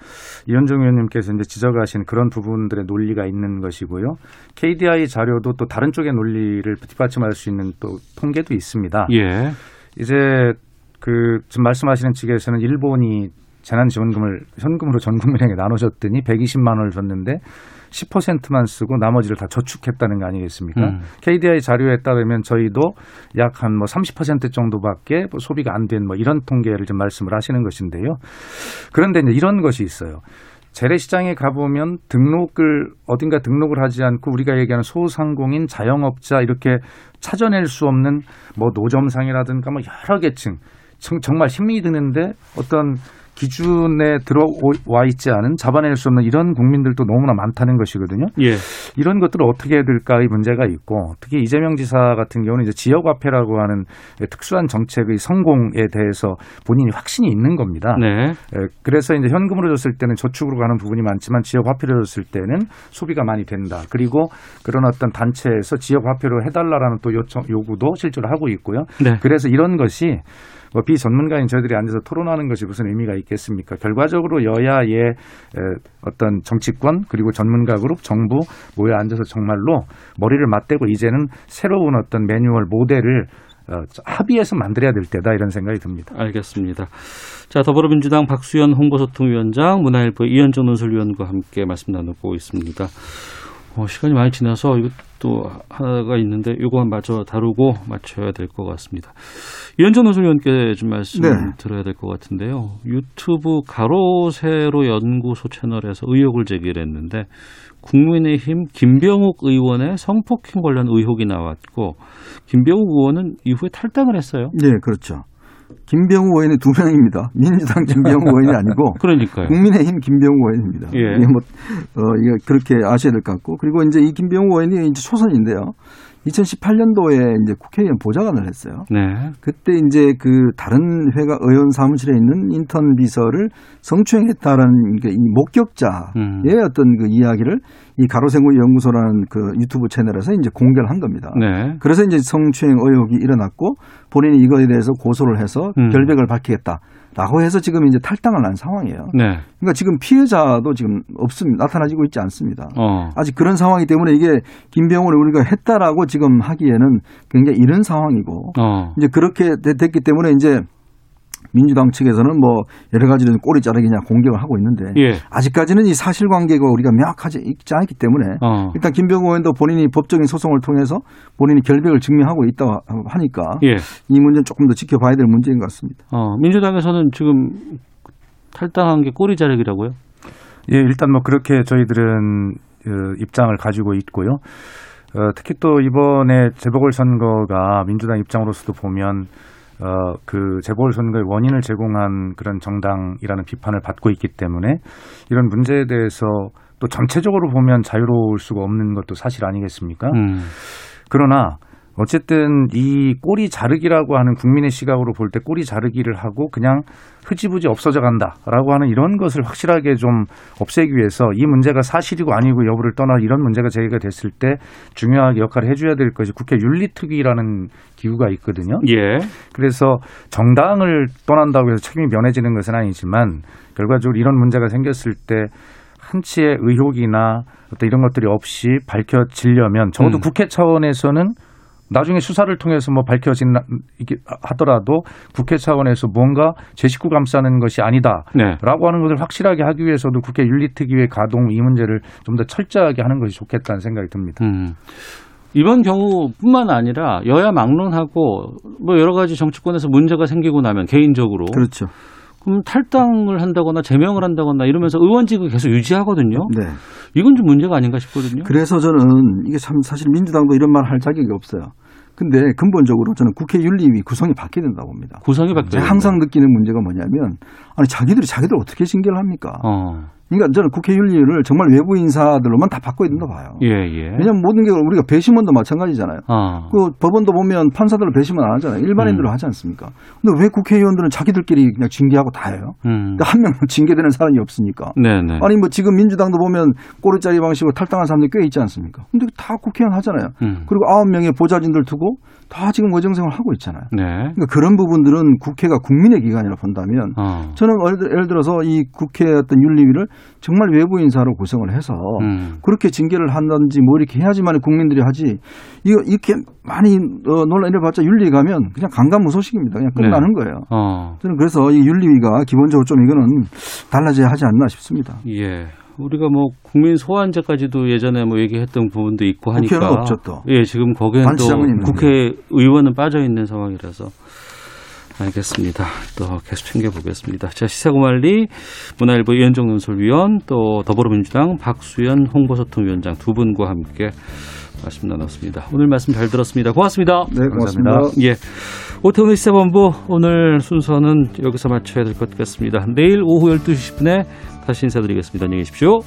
이현정 의원님께서 이제 지적하신 그런 부분들의 논리가 있는 것이고요. KDI 자료도 또 다른 쪽의 논리를 뒷받 침할 수 있는 또 통계도 있습니다. 예. 이제 그 지금 말씀하시는 측에서는 일본이 재난지원금을 현금으로 전 국민에게 나눠줬더니 120만 원을 줬는데 10%만 쓰고 나머지를 다 저축했다는 거 아니겠습니까? 음. KDI 자료에 따르면 저희도 약 한 뭐 30% 정도밖에 뭐 소비가 안 된 뭐 이런 통계를 좀 말씀을 하시는 것인데요. 그런데 이제 이런 것이 있어요. 재래시장에 가보면 등록을 어딘가 등록을 하지 않고 우리가 얘기하는 소상공인 자영업자 이렇게 찾아낼 수 없는 뭐 노점상이라든가 뭐 여러 계층. 정- 정말 힘이 드는데 어떤 기준에 들어와 있지 않은 잡아낼 수 없는 이런 국민들도 너무나 많다는 것이거든요. 예. 이런 것들을 어떻게 해야 될까의 문제가 있고 특히 이재명 지사 같은 경우는 이제 지역화폐라고 하는 특수한 정책의 성공에 대해서 본인이 확신이 있는 겁니다. 네. 에, 그래서 이제 현금으로 줬을 때는 저축으로 가는 부분이 많지만 지역 화폐로 줬을 때는 소비가 많이 된다. 그리고 그런 어떤 단체에서 지역 화폐로 해달라라는 또 요청 요구도 실제로 하고 있고요. 네. 그래서 이런 것이 뭐 비전문가인 저희들이 앉아서 토론하는 것이 무슨 의미가 있겠습니까? 결과적으로 여야의 에, 어떤 정치권 그리고 전문가 그룹 정부 모여 앉아서 정말로 머리를 맞대고 이제는 새로운 어떤 매뉴얼 모델을 어, 합의해서 만들어야 될 때다 이런 생각이 듭니다. 알겠습니다. 자, 더불어민주당 박수현 홍보소통위원장, 문화일보 이현정 논설위원과 함께 말씀 나누고 있습니다. 어, 시간이 많이 지나서 이것도 하나가 있는데 이거 마저 다루고 맞춰야 될 것 같습니다. 이현정 논설위원께 좀 말씀 네. 드려야 될 것 같은데요. 유튜브 가로세로 연구소 채널에서 의혹을 제기를 했는데 국민의힘 김병욱 의원의 성폭행 관련 의혹이 나왔고 김병욱 의원은 이후에 탈당을 했어요. 네, 그렇죠. 김병우 의원이 두 명입니다. 민주당 김병우 의원이 아니고 그러니까요. 국민의힘 김병우 의원입니다. 예. 이게 뭐 어, 이게 그렇게 아셔야 될 것 같고 그리고 이제 이 김병우 의원이 이제 초선인데요. 2018년도에 이제 국회의원 보좌관을 했어요. 네. 그때 이제 그 다른 회가 의원 사무실에 있는 인턴 비서를 성추행했다라는 게이 목격자의 음. 어떤 그 이야기를 이 가로세구 연구소라는 그 유튜브 채널에서 이제 공개를 한 겁니다. 네. 그래서 이제 성추행 의혹이 일어났고 본인이 이거에 대해서 고소를 해서 음. 결백을 밝히겠다 라고 해서 지금 이제 탈당을 한 상황이에요. 네. 그러니까 지금 피해자도 지금 없습니다. 나타나지고 있지 않습니다. 어. 아직 그런 상황이기 때문에 이게 김병호를 우리가 했다라고 지금 하기에는 굉장히 이른 상황이고 어. 이제 그렇게 되- 됐기 때문에 이제 민주당 측에서는 뭐 여러 가지로 꼬리 자르기냐 공격을 하고 있는데 예. 아직까지는 이 사실관계가 우리가 명확하지 있지 않기 때문에 어. 일단 김병호 의원도 본인이 법적인 소송을 통해서 본인이 결백을 증명하고 있다고 하니까 예. 이 문제는 조금 더 지켜봐야 될 문제인 것 같습니다. 어, 민주당에서는 지금 탈당한 게 꼬리 자르기라고요? 예, 일단 뭐 그렇게 저희들은 어, 입장을 가지고 있고요. 어, 특히 또 이번에 재보궐 선거가 민주당 입장으로서도 보면 어, 그 재보궐선거의 원인을 제공한 그런 정당이라는 비판을 받고 있기 때문에 이런 문제에 대해서 또 전체적으로 보면 자유로울 수가 없는 것도 사실 아니겠습니까? 음. 그러나 어쨌든 이 꼬리 자르기라고 하는 국민의 시각으로 볼 때 꼬리 자르기를 하고 그냥 흐지부지 없어져 간다라고 하는 이런 것을 확실하게 좀 없애기 위해서 이 문제가 사실이고 아니고 여부를 떠나 이런 문제가 제기가 됐을 때 중요하게 역할을 해줘야 될 것이 국회 윤리특위라는 기구가 있거든요. 예. 그래서 정당을 떠난다고 해서 책임이 면해지는 것은 아니지만 결과적으로 이런 문제가 생겼을 때 한치의 의혹이나 어떤 이런 것들이 없이 밝혀지려면 적어도 음. 국회 차원에서는 나중에 수사를 통해서 뭐 밝혀진 이게 하더라도 국회 차원에서 뭔가 제 식구 감싸는 것이 아니다라고 네. 하는 것을 확실하게 하기 위해서도 국회 윤리특위의 가동 이 문제를 좀 더 철저하게 하는 것이 좋겠다는 생각이 듭니다. 음. 이번 경우뿐만 아니라 여야 막론하고 뭐 여러 가지 정치권에서 문제가 생기고 나면 개인적으로 그렇죠. 그럼 탈당을 한다거나 제명을 한다거나 이러면서 의원직을 계속 유지하거든요. 네. 이건 좀 문제가 아닌가 싶거든요. 그래서 저는 이게 참 사실 민주당도 이런 말 할 자격이 없어요. 근데 근본적으로 저는 국회 윤리위 구성이 바뀌어야 된다고 봅니다. 구성이 바뀌어야 제가 항상 느끼는 문제가 뭐냐면 아니 자기들이 자기들 어떻게 징계를 합니까? 어. 그러니까 저는 국회 윤리를 정말 외부 인사들로만 다 바꿔야 된다 봐요. 예, 예. 왜냐하면 모든 게 우리가 배심원도 마찬가지잖아요. 아. 그 법원도 보면 판사들로 배심원 안 하잖아요. 일반인들로 음. 하지 않습니까? 근데 왜 국회의원들은 자기들끼리 그냥 징계하고 다 해요? 음. 한명 징계되는 사람이 없으니까. 네네. 아니 뭐 지금 민주당도 보면 꼬리짜리 방식으로 탈당한 사람들이 꽤 있지 않습니까? 근데 다 국회의원 하잖아요. 음. 그리고 아홉 명의 보좌진들 두고 다 지금 의정생활 하고 있잖아요. 네. 그러니까 그런 부분들은 국회가 국민의 기관이라 본다면 어. 저는 예를 들- 들어서 이 국회 어떤 윤리위를 정말 외부 인사로 구성을 해서 음. 그렇게 징계를 한다든지 뭐 이렇게 해야지만 국민들이 하지 이거 이렇게 많이 어, 논란이 일어봤자 윤리 가면 그냥 강간무소식입니다. 그냥 끝나는 네. 거예요. 어. 저는 그래서 이 윤리위가 기본적으로 좀 이거는 달라져야 하지 않나 싶습니다. 예. 우리가 뭐 국민 소환제까지도 예전에 뭐 얘기했던 부분도 있고 하니까 국회는 없죠, 또. 예, 지금 거기에는 또 있는데. 국회 의원은 빠져 있는 상황이라서 알겠습니다. 또 계속 챙겨 보겠습니다. 자, 시사고말리 문화일보 이현정 논설위원 또 더불어민주당 박수현 홍보소통위원장 두 분과 함께 말씀 나눴습니다. 오늘 말씀 잘 들었습니다. 고맙습니다. 네, 고맙습니다. 예. 오태훈의 시사본부 오늘 순서는 여기서 마쳐야 될 것 같습니다. 내일 오후 12시 10분에 다시 인사드리겠습니다. 안녕히 계십시오.